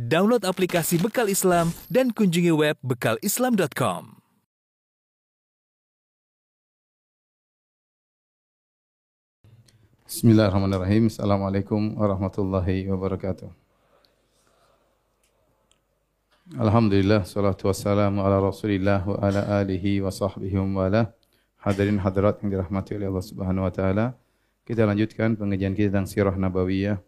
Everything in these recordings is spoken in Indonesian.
Download aplikasi Bekal Islam dan kunjungi web bekalislam.com. Bismillahirrahmanirrahim. Assalamualaikum warahmatullahi wabarakatuh. Alhamdulillah, salatu wassalamu ala rasulillah wa ala alihi wa sahbihi wa ala. Hadirin hadirat yang dirahmati oleh Allah subhanahu wa ta'ala. Kita lanjutkan pengajian kita tentang sirah nabawiyah.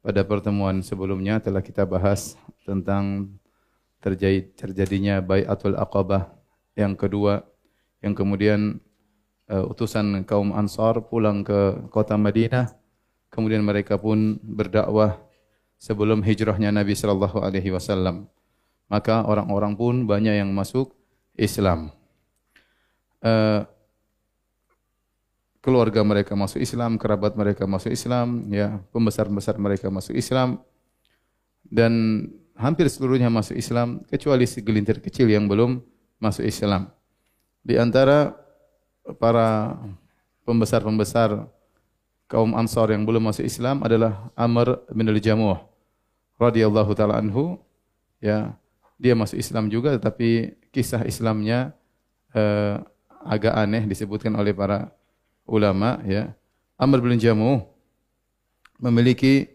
Pada pertemuan sebelumnya telah kita bahas tentang terjadi, terjadinya Bayatul Aqabah. Yang kedua yang kemudian uh, utusan kaum Ansar pulang ke kota Madinah. Kemudian mereka pun berdakwah sebelum hijrahnya Nabi sallallahu alaihi wasallam. Maka orang-orang pun banyak yang masuk Islam. Uh, keluarga mereka masuk Islam, kerabat mereka masuk Islam, ya, pembesar-pembesar mereka masuk Islam dan hampir seluruhnya masuk Islam kecuali segelintir kecil yang belum masuk Islam. Di antara para pembesar-pembesar kaum Ansar yang belum masuk Islam adalah Amr bin al-Jamuh radhiyallahu taala anhu ya dia masuk Islam juga tetapi kisah Islamnya eh, agak aneh disebutkan oleh para ulama ya. Amr bin Jamuh memiliki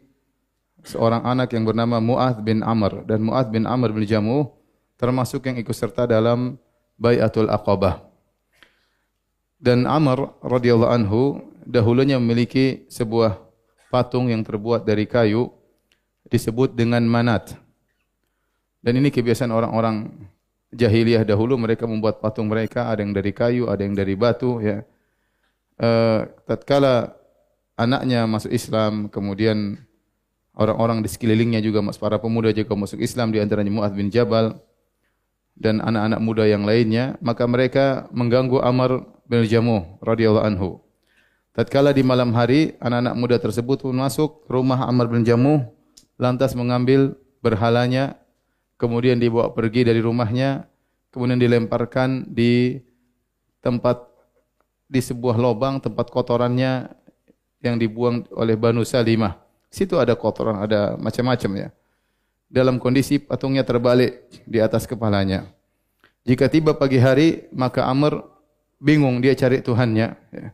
seorang anak yang bernama Mu'adh bin Amr dan Mu'adh bin Amr bin Jamuh termasuk yang ikut serta dalam Bayatul Aqabah. Dan Amr radhiyallahu anhu dahulunya memiliki sebuah patung yang terbuat dari kayu disebut dengan manat. Dan ini kebiasaan orang-orang jahiliyah dahulu mereka membuat patung mereka ada yang dari kayu, ada yang dari batu ya uh, tatkala anaknya masuk Islam, kemudian orang-orang di sekelilingnya juga para pemuda juga masuk Islam di antaranya Mu'adz bin Jabal dan anak-anak muda yang lainnya, maka mereka mengganggu Amr bin Jamuh radhiyallahu anhu. Tatkala di malam hari anak-anak muda tersebut pun masuk rumah Amr bin Jamuh lantas mengambil berhalanya kemudian dibawa pergi dari rumahnya kemudian dilemparkan di tempat di sebuah lubang tempat kotorannya yang dibuang oleh Banu Salimah. Situ ada kotoran, ada macam-macam ya. Dalam kondisi patungnya terbalik di atas kepalanya. Jika tiba pagi hari, maka Amr bingung dia cari Tuhannya. Ya.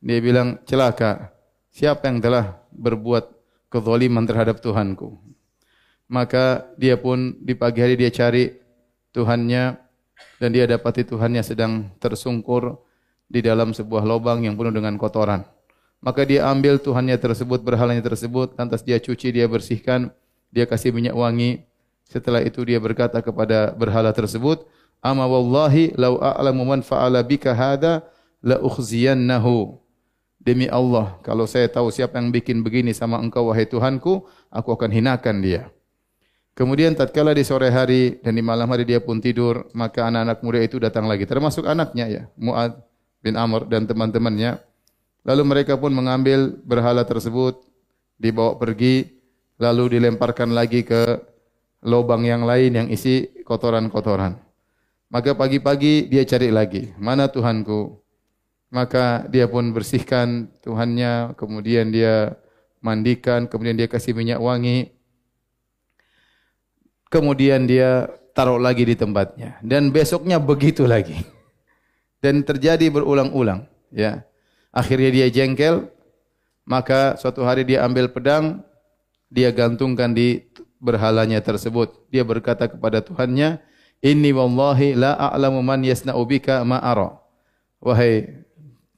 Dia bilang, celaka, siapa yang telah berbuat kezaliman terhadap Tuhanku? Maka dia pun di pagi hari dia cari Tuhannya dan dia dapati Tuhannya sedang tersungkur di dalam sebuah lubang yang penuh dengan kotoran. Maka dia ambil Tuhannya tersebut, berhalanya tersebut, lantas dia cuci, dia bersihkan, dia kasih minyak wangi. Setelah itu dia berkata kepada berhala tersebut, "Ama wallahi law a'lamu man fa'ala bika hada la ukhziyannahu." Demi Allah, kalau saya tahu siapa yang bikin begini sama engkau wahai Tuhanku, aku akan hinakan dia. Kemudian tatkala di sore hari dan di malam hari dia pun tidur, maka anak-anak muda itu datang lagi, termasuk anaknya ya, Muad bin Amr dan teman-temannya. Lalu mereka pun mengambil berhala tersebut, dibawa pergi, lalu dilemparkan lagi ke lubang yang lain yang isi kotoran-kotoran. Maka pagi-pagi dia cari lagi, mana Tuhanku? Maka dia pun bersihkan Tuhannya, kemudian dia mandikan, kemudian dia kasih minyak wangi. Kemudian dia taruh lagi di tempatnya. Dan besoknya begitu lagi dan terjadi berulang-ulang ya. Akhirnya dia jengkel maka suatu hari dia ambil pedang dia gantungkan di berhalanya tersebut. Dia berkata kepada Tuhannya inni wallahi la a'lamu man yasna'u bika ma ara. Wahai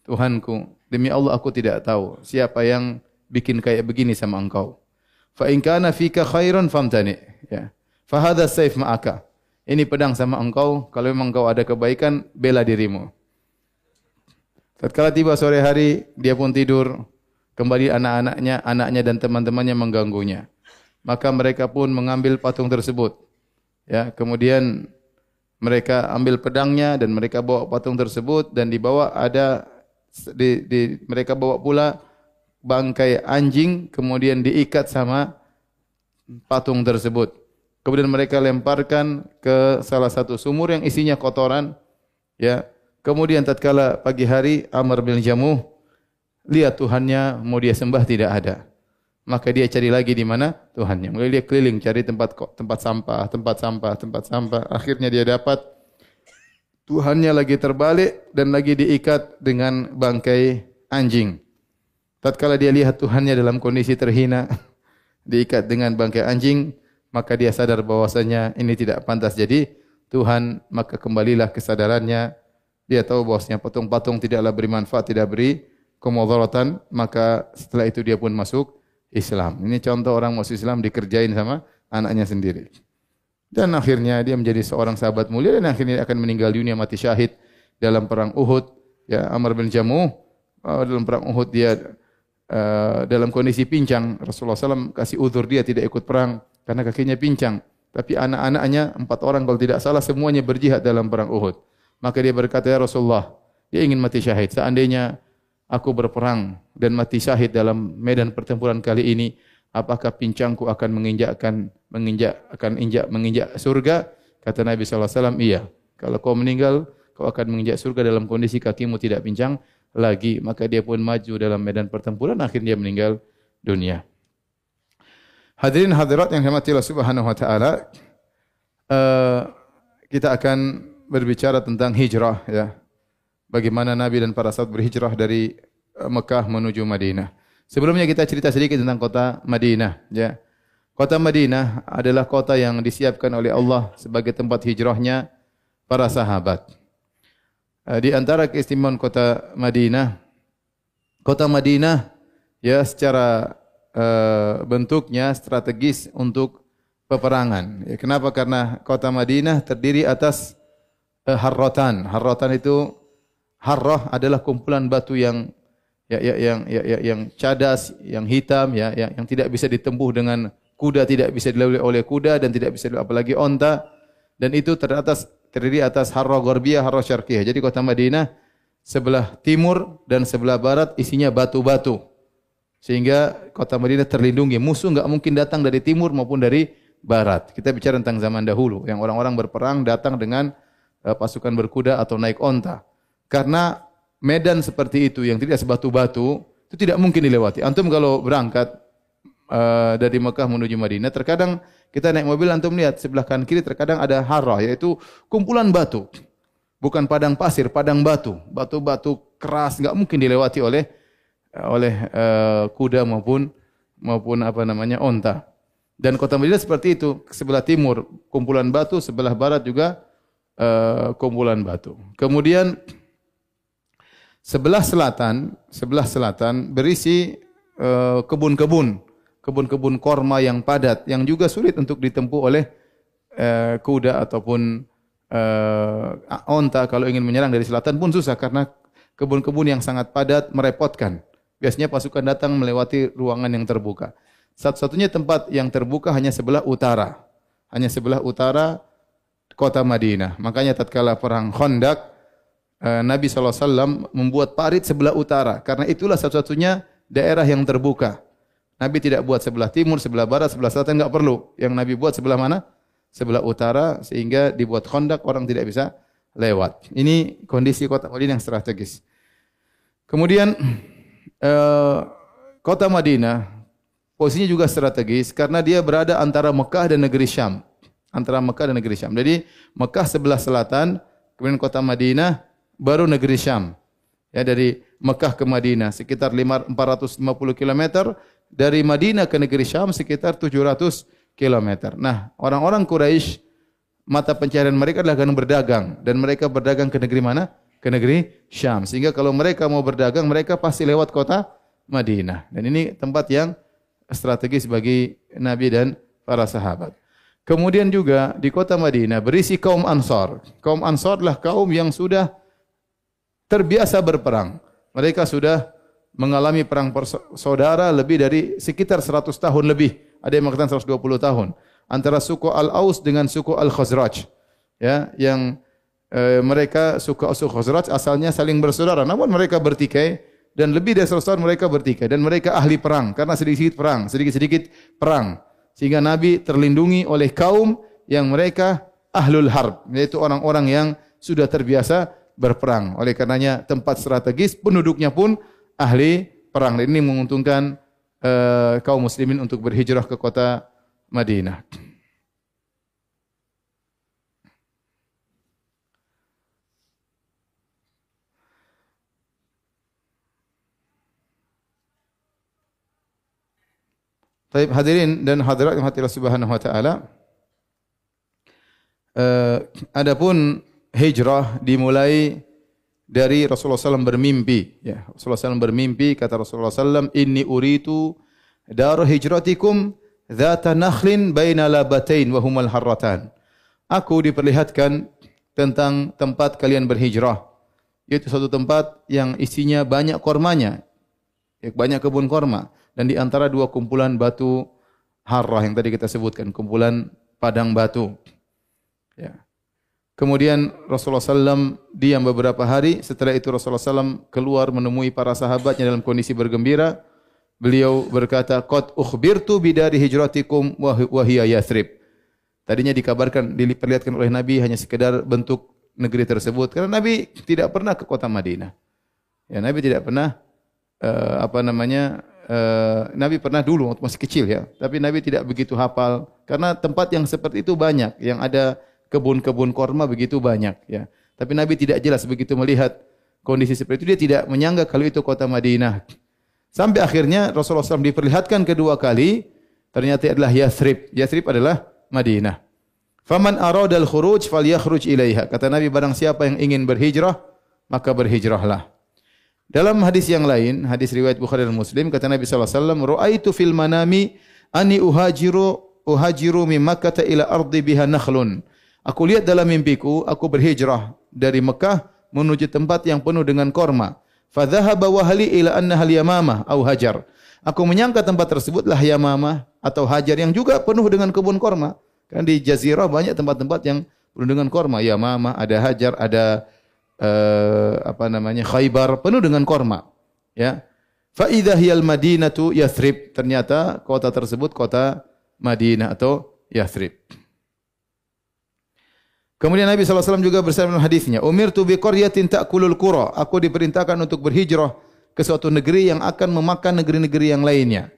Tuhanku demi Allah aku tidak tahu siapa yang bikin kayak begini sama engkau. Fa in kana fika khairan famtani ya. Fa hadha sayf ma'aka ini pedang sama engkau, kalau memang engkau ada kebaikan, bela dirimu. Tatkala tiba sore hari, dia pun tidur. Kembali anak-anaknya, anaknya dan teman-temannya mengganggunya. Maka mereka pun mengambil patung tersebut. Ya, kemudian mereka ambil pedangnya dan mereka bawa patung tersebut dan dibawa ada di, di mereka bawa pula bangkai anjing kemudian diikat sama patung tersebut. Kemudian mereka lemparkan ke salah satu sumur yang isinya kotoran. Ya. Kemudian tatkala pagi hari Amr bin Jamuh lihat Tuhannya mau dia sembah tidak ada. maka dia cari lagi di mana Tuhannya. Mulai dia keliling cari tempat tempat sampah, tempat sampah, tempat sampah. Akhirnya dia dapat Tuhannya lagi terbalik dan lagi diikat dengan bangkai anjing. Tatkala dia lihat Tuhannya dalam kondisi terhina, diikat dengan bangkai anjing, maka dia sadar bahwasanya ini tidak pantas jadi Tuhan, maka kembalilah kesadarannya. Dia tahu bahwasanya patung-patung tidaklah beri manfaat, tidak beri kemudaratan, maka setelah itu dia pun masuk Islam. Ini contoh orang masuk Islam dikerjain sama anaknya sendiri. Dan akhirnya dia menjadi seorang sahabat mulia dan akhirnya akan meninggal dunia mati syahid dalam perang Uhud. Ya, Amr bin Jamuh uh, dalam perang Uhud dia uh, dalam kondisi pincang. Rasulullah SAW kasih udur dia tidak ikut perang karena kakinya pincang. Tapi anak-anaknya empat orang kalau tidak salah semuanya berjihad dalam perang Uhud. Maka dia berkata ya Rasulullah, dia ingin mati syahid. Seandainya aku berperang dan mati syahid dalam medan pertempuran kali ini, apakah pincangku akan menginjakkan menginjak akan injak menginjak surga? Kata Nabi SAW, iya. Kalau kau meninggal, kau akan menginjak surga dalam kondisi kakimu tidak pincang lagi. Maka dia pun maju dalam medan pertempuran, akhirnya dia meninggal dunia. Hadirin hadirat yang dirahmati Allah Subhanahu wa taala, uh, kita akan berbicara tentang hijrah ya bagaimana Nabi dan para sahabat berhijrah dari eh, Mekah menuju Madinah. Sebelumnya kita cerita sedikit tentang kota Madinah, ya. Kota Madinah adalah kota yang disiapkan oleh Allah sebagai tempat hijrahnya para sahabat. Eh, di antara keistimewaan kota Madinah, kota Madinah ya secara uh, bentuknya strategis untuk peperangan. Ya, kenapa? Karena kota Madinah terdiri atas uh, harrotan. Harrotan itu Harrah adalah kumpulan batu yang ya, ya, yang ya, ya, yang cadas, yang hitam, ya, yang, yang tidak bisa ditempuh dengan kuda, tidak bisa dilalui oleh kuda dan tidak bisa dilalui apalagi onta. Dan itu teratas terdiri atas Harrah Gorbiyah, Harrah Syarqiyah. Jadi kota Madinah sebelah timur dan sebelah barat isinya batu-batu. Sehingga kota Madinah terlindungi. Musuh enggak mungkin datang dari timur maupun dari barat. Kita bicara tentang zaman dahulu yang orang-orang berperang datang dengan uh, pasukan berkuda atau naik onta. Karena medan seperti itu yang tidak sebatu-batu itu tidak mungkin dilewati. Antum kalau berangkat uh, dari Mekah menuju Madinah, terkadang kita naik mobil antum lihat sebelah kanan kiri terkadang ada harah yaitu kumpulan batu. Bukan padang pasir, padang batu. Batu-batu keras nggak mungkin dilewati oleh oleh uh, kuda maupun maupun apa namanya onta. Dan kota Madinah seperti itu, sebelah timur kumpulan batu, sebelah barat juga uh, kumpulan batu. Kemudian Sebelah selatan, sebelah selatan berisi eh, kebun-kebun, kebun-kebun korma yang padat, yang juga sulit untuk ditempuh oleh uh, kuda ataupun uh, onta kalau ingin menyerang dari selatan pun susah karena kebun-kebun yang sangat padat merepotkan. Biasanya pasukan datang melewati ruangan yang terbuka. Satu-satunya tempat yang terbuka hanya sebelah utara. Hanya sebelah utara kota Madinah. Makanya tatkala perang Khandaq Eh, Nabi SAW membuat parit sebelah utara. Karena itulah satu-satunya daerah yang terbuka. Nabi tidak buat sebelah timur, sebelah barat, sebelah selatan, enggak perlu. Yang Nabi buat sebelah mana? Sebelah utara, sehingga dibuat kondak, orang tidak bisa lewat. Ini kondisi kota Madinah yang strategis. Kemudian, eh, kota Madinah, posisinya juga strategis, karena dia berada antara Mekah dan negeri Syam. Antara Mekah dan negeri Syam. Jadi, Mekah sebelah selatan, kemudian kota Madinah, baru negeri Syam. Ya dari Mekah ke Madinah sekitar 450 km, dari Madinah ke negeri Syam sekitar 700 km. Nah, orang-orang Quraisy mata pencarian mereka adalah berdagang dan mereka berdagang ke negeri mana? Ke negeri Syam. Sehingga kalau mereka mau berdagang, mereka pasti lewat kota Madinah. Dan ini tempat yang strategis bagi Nabi dan para sahabat. Kemudian juga di kota Madinah berisi kaum Ansar. Kaum Ansar adalah kaum yang sudah terbiasa berperang. Mereka sudah mengalami perang saudara lebih dari sekitar 100 tahun lebih. Ada yang mengatakan 120 tahun. Antara suku Al-Aus dengan suku Al-Khazraj. Ya, yang e, mereka suku Al-Khazraj asalnya saling bersaudara. Namun mereka bertikai dan lebih dari 100 tahun mereka bertikai. Dan mereka ahli perang. Karena sedikit-sedikit perang. Sedikit-sedikit perang. Sehingga Nabi terlindungi oleh kaum yang mereka ahlul harb. Yaitu orang-orang yang sudah terbiasa berperang. Oleh karenanya tempat strategis penduduknya pun ahli perang. Dan ini menguntungkan uh, kaum muslimin untuk berhijrah ke kota Madinah. Taib hadirin dan hadirat yang hati Subhanahu wa taala. Uh, adapun hijrah dimulai dari Rasulullah SAW bermimpi. Ya, Rasulullah SAW bermimpi, kata Rasulullah SAW, Inni uritu daru hijratikum dhata nakhlin baina labatain wa humal harratan. Aku diperlihatkan tentang tempat kalian berhijrah. Yaitu satu tempat yang isinya banyak kormanya. Ya, banyak kebun korma dan di antara dua kumpulan batu harrah yang tadi kita sebutkan, kumpulan padang batu. Ya. Kemudian Rasulullah SAW diam beberapa hari. Setelah itu Rasulullah SAW keluar menemui para sahabatnya dalam kondisi bergembira. Beliau berkata, Qad ukhbirtu bidari hijratikum wahiyya yathrib. Tadinya dikabarkan, diperlihatkan oleh Nabi hanya sekedar bentuk negeri tersebut. Karena Nabi tidak pernah ke kota Madinah. Ya, Nabi tidak pernah uh, apa namanya uh, Nabi pernah dulu waktu masih kecil ya, tapi Nabi tidak begitu hafal karena tempat yang seperti itu banyak, yang ada kebun-kebun korma begitu banyak ya. Tapi Nabi tidak jelas begitu melihat kondisi seperti itu dia tidak menyangka kalau itu kota Madinah. Sampai akhirnya Rasulullah SAW diperlihatkan kedua kali ternyata adalah Yathrib. Yathrib adalah Madinah. Faman aradal khuruj falyakhruj ilaiha. Kata Nabi barang siapa yang ingin berhijrah maka berhijrahlah. Dalam hadis yang lain, hadis riwayat Bukhari dan Muslim, kata Nabi wasallam, "Ra'aitu fil manami ani uhajiru uhajiru min ila ardi biha nakhlun." Aku lihat dalam mimpiku, aku berhijrah dari Mekah menuju tempat yang penuh dengan korma. Fadhahaba wahli ila anna hal yamamah au hajar. Aku menyangka tempat tersebutlah Yamamah atau Hajar yang juga penuh dengan kebun korma. Kan di Jazirah banyak tempat-tempat yang penuh dengan korma. Yamamah, ada Hajar, ada uh, apa namanya Khaybar penuh dengan korma. Ya. Fa idza hiyal Madinatu Yathrib. Ternyata kota tersebut kota Madinah atau Yathrib. Kemudian Nabi SAW juga bersama dalam hadisnya, Umir tu bi qaryatin ta'kulul qura. Aku diperintahkan untuk berhijrah ke suatu negeri yang akan memakan negeri-negeri yang lainnya.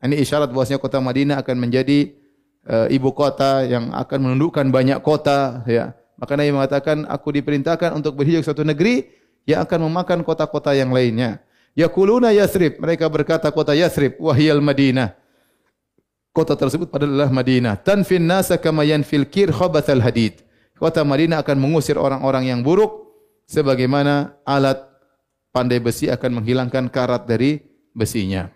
Ini isyarat bahwasanya kota Madinah akan menjadi uh, ibu kota yang akan menundukkan banyak kota ya. Maka Nabi mengatakan, aku diperintahkan untuk berhijrah ke suatu negeri yang akan memakan kota-kota yang lainnya. Yakuluna Yathrib. Mereka berkata kota Yathrib. Wahyal Madinah. Kota tersebut adalah Madinah. Tanfin nasa kama yanfil kir khabathal hadid. Kota Madinah akan mengusir orang-orang yang buruk. Sebagaimana alat pandai besi akan menghilangkan karat dari besinya.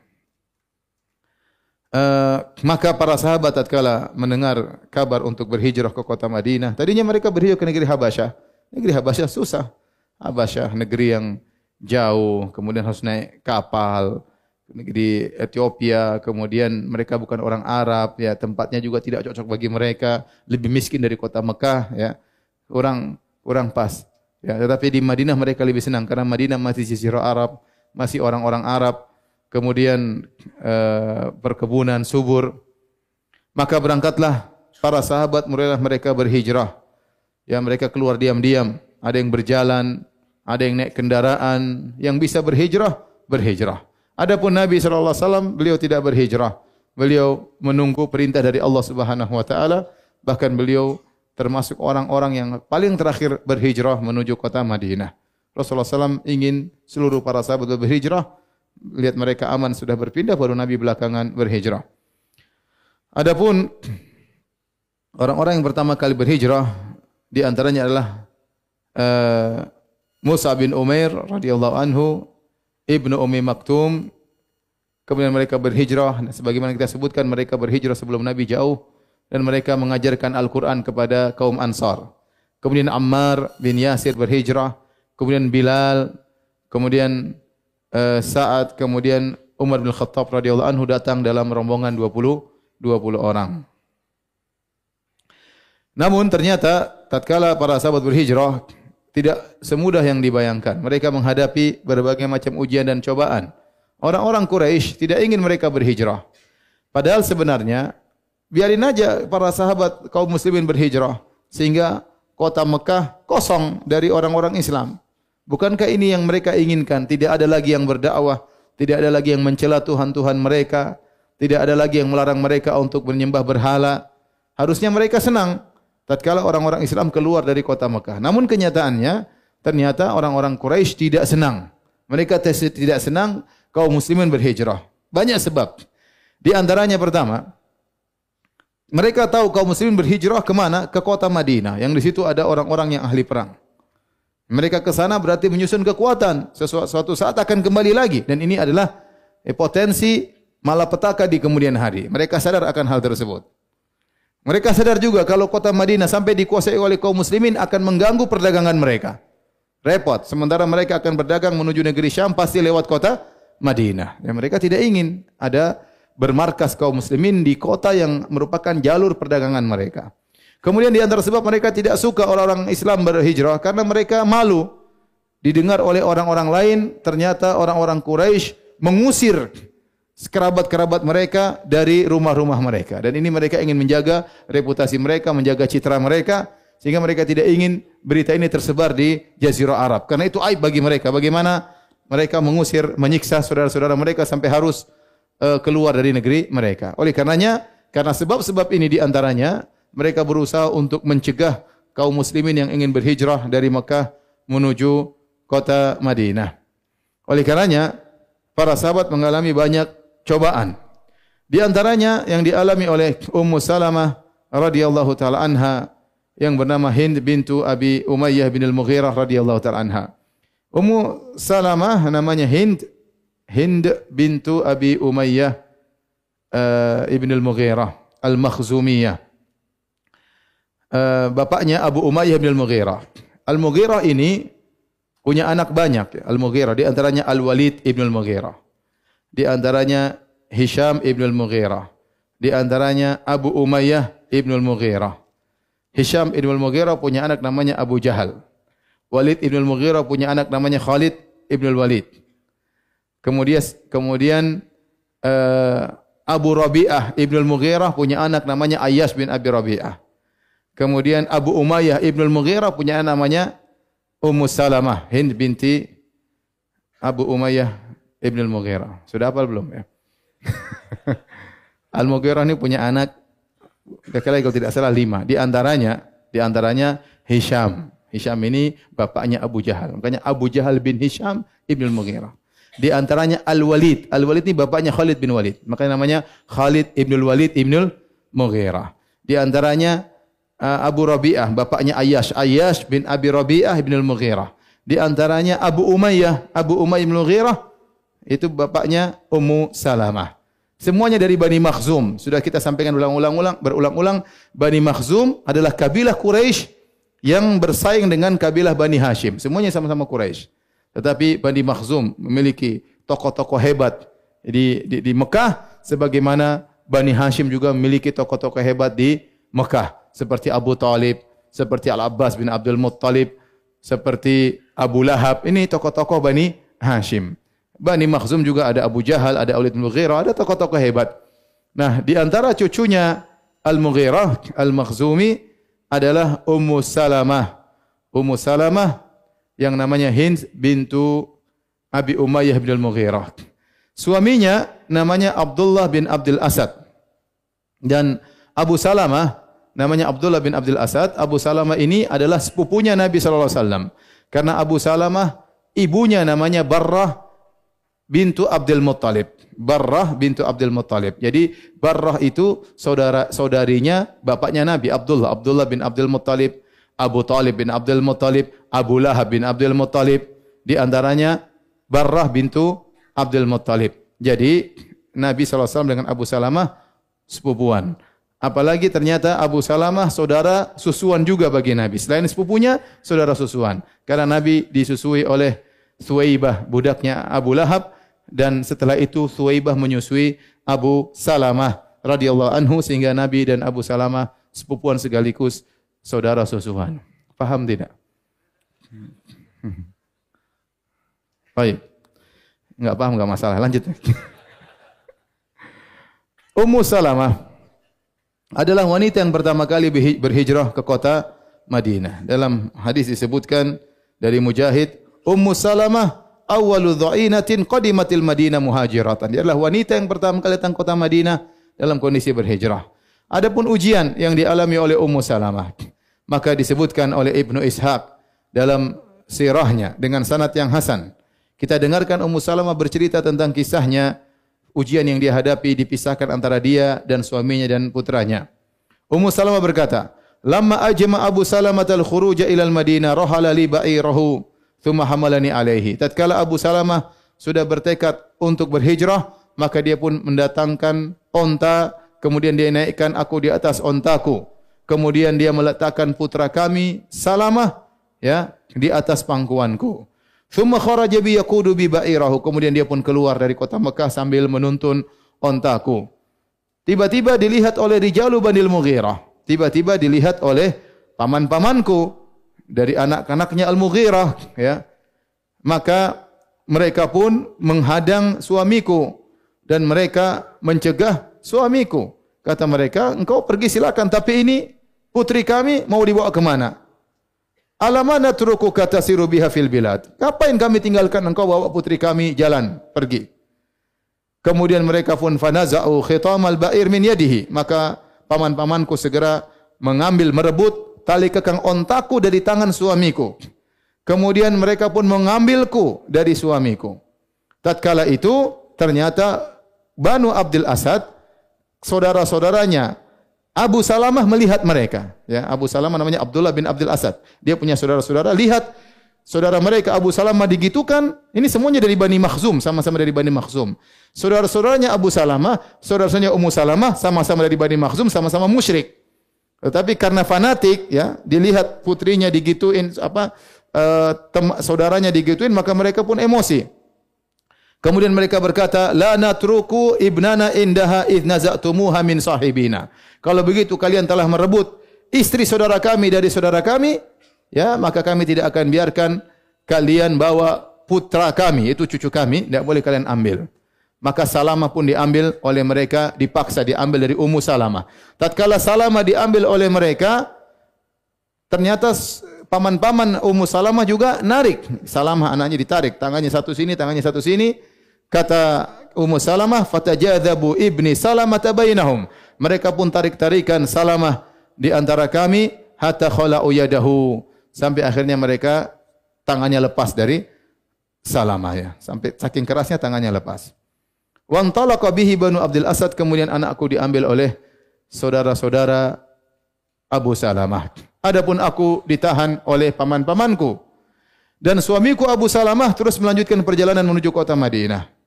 Uh, maka para sahabat tatkala mendengar kabar untuk berhijrah ke kota Madinah, tadinya mereka berhijrah ke negeri Habasyah. Negeri Habasyah susah. Habasyah negeri yang jauh, kemudian harus naik kapal. Negeri Ethiopia, kemudian mereka bukan orang Arab, ya tempatnya juga tidak cocok bagi mereka, lebih miskin dari kota Mekah, ya orang orang pas. Ya, tetapi di Madinah mereka lebih senang karena Madinah masih sisi Arab, masih orang-orang Arab, kemudian uh, perkebunan subur. Maka berangkatlah para sahabat mulailah mereka berhijrah. Ya mereka keluar diam-diam, ada yang berjalan, ada yang naik kendaraan, yang bisa berhijrah, berhijrah. Adapun Nabi wasallam beliau tidak berhijrah. Beliau menunggu perintah dari Allah Subhanahu wa taala, bahkan beliau termasuk orang-orang yang paling terakhir berhijrah menuju kota Madinah. Rasulullah SAW ingin seluruh para sahabat berhijrah, lihat mereka aman sudah berpindah baru Nabi belakangan berhijrah. Adapun orang-orang yang pertama kali berhijrah di antaranya adalah uh, Musa bin Umair radhiyallahu anhu, Ibnu Ummi Maktum. Kemudian mereka berhijrah sebagaimana kita sebutkan mereka berhijrah sebelum Nabi jauh dan mereka mengajarkan Al-Qur'an kepada kaum Ansar. Kemudian Ammar bin Yasir berhijrah, kemudian Bilal, kemudian uh, saat kemudian Umar bin Khattab radhiyallahu anhu datang dalam rombongan 20 20 orang. Namun ternyata tatkala para sahabat berhijrah tidak semudah yang dibayangkan. Mereka menghadapi berbagai macam ujian dan cobaan. Orang-orang Quraisy tidak ingin mereka berhijrah. Padahal sebenarnya biarin aja para sahabat kaum muslimin berhijrah sehingga kota Mekah kosong dari orang-orang Islam. Bukankah ini yang mereka inginkan? Tidak ada lagi yang berdakwah, tidak ada lagi yang mencela Tuhan-Tuhan mereka, tidak ada lagi yang melarang mereka untuk menyembah berhala. Harusnya mereka senang tatkala orang-orang Islam keluar dari kota Mekah. Namun kenyataannya ternyata orang-orang Quraisy tidak senang. Mereka tidak senang kaum muslimin berhijrah. Banyak sebab. Di antaranya pertama, mereka tahu kaum muslimin berhijrah ke mana? Ke kota Madinah. Yang di situ ada orang-orang yang ahli perang. Mereka ke sana berarti menyusun kekuatan. Sesuatu suatu saat akan kembali lagi. Dan ini adalah eh, potensi malapetaka di kemudian hari. Mereka sadar akan hal tersebut. Mereka sadar juga kalau kota Madinah sampai dikuasai oleh kaum muslimin akan mengganggu perdagangan mereka. Repot. Sementara mereka akan berdagang menuju negeri Syam pasti lewat kota Madinah. Dan mereka tidak ingin ada bermarkas kaum muslimin di kota yang merupakan jalur perdagangan mereka. Kemudian di antara sebab mereka tidak suka orang-orang Islam berhijrah karena mereka malu didengar oleh orang-orang lain ternyata orang-orang Quraisy mengusir kerabat-kerabat mereka dari rumah-rumah mereka dan ini mereka ingin menjaga reputasi mereka, menjaga citra mereka sehingga mereka tidak ingin berita ini tersebar di jazirah Arab karena itu aib bagi mereka. Bagaimana mereka mengusir, menyiksa saudara-saudara mereka sampai harus uh, keluar dari negeri mereka. Oleh karenanya, karena sebab-sebab ini di antaranya mereka berusaha untuk mencegah kaum muslimin yang ingin berhijrah dari Mekah menuju kota Madinah. Oleh karenanya, para sahabat mengalami banyak cobaan. Di antaranya yang dialami oleh Ummu Salamah radhiyallahu taala anha yang bernama Hind bintu Abi Umayyah bin Al-Mughirah radhiyallahu taala anha. Ummu Salamah namanya Hind Hind bintu Abi Umayyah uh, ibn Al-Mughirah Al-Makhzumiyah. Uh, bapaknya Abu Umayyah bin Al-Mughirah. Al-Mughirah ini punya anak banyak. Al-Mughirah di antaranya Al-Walid ibn Al-Mughirah. Di antaranya Hisham ibn Al-Mughirah. Di antaranya Abu Umayyah ibn Al-Mughirah. Hisham ibn Al-Mughirah punya anak namanya Abu Jahal. Walid ibn Al-Mughirah punya anak namanya Khalid ibn Al-Walid. Kemudian kemudian uh, Abu Rabi'ah ibn Al-Mughirah punya anak namanya Ayyash bin Abi Rabi'ah. Kemudian Abu Umayyah Ibn al-Mughirah punya namanya Ummu Salamah Hind binti Abu Umayyah Ibn al-Mughirah. Sudah apa belum ya? Al-Mughirah ini punya anak kira kalau tidak salah lima. Di antaranya, di antaranya Hisham. Hisham ini bapaknya Abu Jahal. Makanya Abu Jahal bin Hisham Ibn al-Mughirah. Di antaranya Al-Walid. Al-Walid ini bapaknya Khalid bin Walid. Makanya namanya Khalid Ibn al-Walid Ibn al-Mughirah. Di antaranya uh, Abu Rabi'ah, bapaknya Ayyash, Ayyash bin Abi Rabi'ah bin Al-Mughirah. Di antaranya Abu Umayyah, Abu Umayyah bin Al-Mughirah itu bapaknya Ummu Salamah. Semuanya dari Bani Makhzum. Sudah kita sampaikan ulang-ulang berulang-ulang Bani Makhzum adalah kabilah Quraisy yang bersaing dengan kabilah Bani Hashim. Semuanya sama-sama Quraisy. Tetapi Bani Makhzum memiliki tokoh-tokoh hebat di, di, di Mekah sebagaimana Bani Hashim juga memiliki tokoh-tokoh hebat di Mekah seperti Abu Talib, seperti Al-Abbas bin Abdul Muttalib, seperti Abu Lahab. Ini tokoh-tokoh Bani Hashim. Bani Makhzum juga ada Abu Jahal, ada Aulid Mughirah, ada tokoh-tokoh hebat. Nah, di antara cucunya Al-Mughirah, Al-Makhzumi adalah Ummu Salamah. Ummu Salamah yang namanya Hind bintu Abi Umayyah bin Al-Mughirah. Suaminya namanya Abdullah bin Abdul Asad. Dan Abu Salamah namanya Abdullah bin Abdul Asad. Abu Salamah ini adalah sepupunya Nabi sallallahu alaihi wasallam. Karena Abu Salamah ibunya namanya Barrah bintu Abdul Muttalib. Barrah bintu Abdul Muttalib. Jadi Barrah itu saudara saudarinya bapaknya Nabi Abdullah, Abdullah bin Abdul Muttalib, Abu Talib bin Abdul Muttalib, Abu Lahab bin Abdul Muttalib. Di antaranya Barrah bintu Abdul Muttalib. Jadi Nabi SAW dengan Abu Salamah sepupuan. Apalagi ternyata Abu Salamah saudara susuan juga bagi Nabi. Selain sepupunya, saudara susuan. Karena Nabi disusui oleh Suwaibah, budaknya Abu Lahab. Dan setelah itu Suwaibah menyusui Abu Salamah radhiyallahu anhu sehingga Nabi dan Abu Salamah sepupuan sekaligus saudara susuan. Paham tidak? Baik. Enggak paham enggak masalah. Lanjut. Ummu Salamah adalah wanita yang pertama kali berhijrah ke kota Madinah. Dalam hadis disebutkan dari Mujahid, Ummu Salamah awwalu dha'inatin qadimatil Madinah muhajiratan. Dia adalah wanita yang pertama kali datang kota Madinah dalam kondisi berhijrah. Adapun ujian yang dialami oleh Ummu Salamah, maka disebutkan oleh Ibnu Ishaq dalam sirahnya dengan sanad yang hasan. Kita dengarkan Ummu Salamah bercerita tentang kisahnya ujian yang dia hadapi dipisahkan antara dia dan suaminya dan putranya. Ummu Salamah berkata, "Lamma ajma Abu Salamah al-khuruja ila al-Madinah rahala li ba'irahu thumma hamalani alaihi." Tatkala Abu Salamah sudah bertekad untuk berhijrah, maka dia pun mendatangkan onta, kemudian dia naikkan aku di atas ontaku. Kemudian dia meletakkan putra kami Salamah ya di atas pangkuanku. Thumma kharaja bi yaqudu bi ba'irahu. Kemudian dia pun keluar dari kota Mekah sambil menuntun ontaku. Tiba-tiba dilihat oleh Rijalu Banil Mughirah. Tiba-tiba dilihat oleh paman-pamanku dari anak-anaknya Al-Mughirah ya. Maka mereka pun menghadang suamiku dan mereka mencegah suamiku. Kata mereka, engkau pergi silakan tapi ini putri kami mau dibawa ke mana? Alamana turuku kata siru biha fil bilad. Ngapain kami tinggalkan engkau bawa putri kami jalan, pergi. Kemudian mereka pun fanaza'u khitamal ba'ir min yadihi. Maka paman-pamanku segera mengambil merebut tali kekang ontaku dari tangan suamiku. Kemudian mereka pun mengambilku dari suamiku. Tatkala itu ternyata Banu Abdul Asad saudara-saudaranya Abu Salamah melihat mereka. Ya, Abu Salamah namanya Abdullah bin Abdul Asad. Dia punya saudara-saudara. Lihat saudara mereka Abu Salamah digitukan. Ini semuanya dari Bani Makhzum, sama-sama dari Bani Makhzum. Saudara-saudaranya Abu Salamah, saudara-saudaranya Ummu Salamah, sama-sama dari Bani Makhzum, sama-sama musyrik. Tetapi karena fanatik, ya, dilihat putrinya digituin, apa, uh, saudaranya digituin, maka mereka pun emosi. Kemudian mereka berkata, la natruku ibnana indaha idh naza'tumuha min sahibina. Kalau begitu kalian telah merebut istri saudara kami dari saudara kami, ya, maka kami tidak akan biarkan kalian bawa putra kami, itu cucu kami, tidak boleh kalian ambil. Maka Salamah pun diambil oleh mereka, dipaksa diambil dari Ummu Salamah. Tatkala Salamah diambil oleh mereka, ternyata paman-paman Ummu Salamah juga narik. Salamah anaknya ditarik, tangannya satu sini, tangannya satu sini, Kata Ummu Salamah, fatajadzabu ibni Salamah bainahum. Mereka pun tarik-tarikan Salamah di antara kami hatta khala'u yadahu. Sampai akhirnya mereka tangannya lepas dari Salamah ya. Sampai saking kerasnya tangannya lepas. Wantalaqa bihi Banu Abdul Asad kemudian anakku diambil oleh saudara-saudara Abu Salamah. Adapun aku ditahan oleh paman-pamanku. Dan suamiku Abu Salamah terus melanjutkan perjalanan menuju kota Madinah.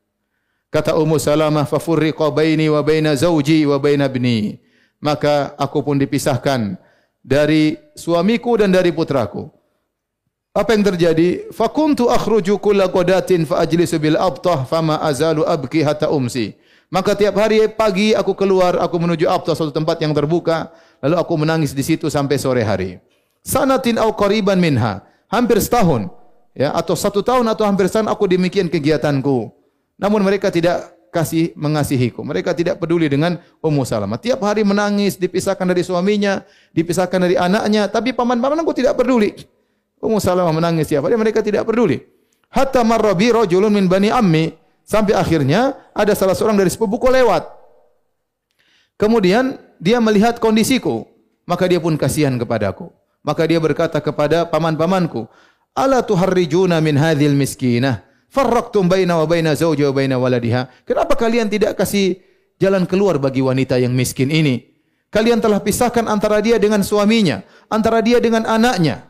Kata Ummu Salamah, "Fafurriqa baini wa baina zauji wa baina ibni." Maka aku pun dipisahkan dari suamiku dan dari putraku. Apa yang terjadi? Fakuntu akhruju kulla qadatin fa ajlisu bil abtah fama azalu abki hatta umsi. Maka tiap hari pagi aku keluar, aku menuju abtah suatu tempat yang terbuka, lalu aku menangis di situ sampai sore hari. Sanatin au qariban minha. Hampir setahun, ya atau satu tahun atau hampir setahun aku demikian kegiatanku. Namun mereka tidak kasih mengasihiku. Mereka tidak peduli dengan Ummu Salamah. Tiap hari menangis, dipisahkan dari suaminya, dipisahkan dari anaknya, tapi paman-pamanku tidak peduli. Ummu Salamah menangis tiap hari, mereka tidak peduli. Hatta marrabi rajulun min bani ammi. Sampai akhirnya ada salah seorang dari sepupuku lewat. Kemudian dia melihat kondisiku, maka dia pun kasihan kepadaku. Maka dia berkata kepada paman-pamanku, "Ala tuharrijuna min hadhil miskinah?" Farraqtum baina wa baina wa baina waladiha. Kenapa kalian tidak kasih jalan keluar bagi wanita yang miskin ini? Kalian telah pisahkan antara dia dengan suaminya, antara dia dengan anaknya.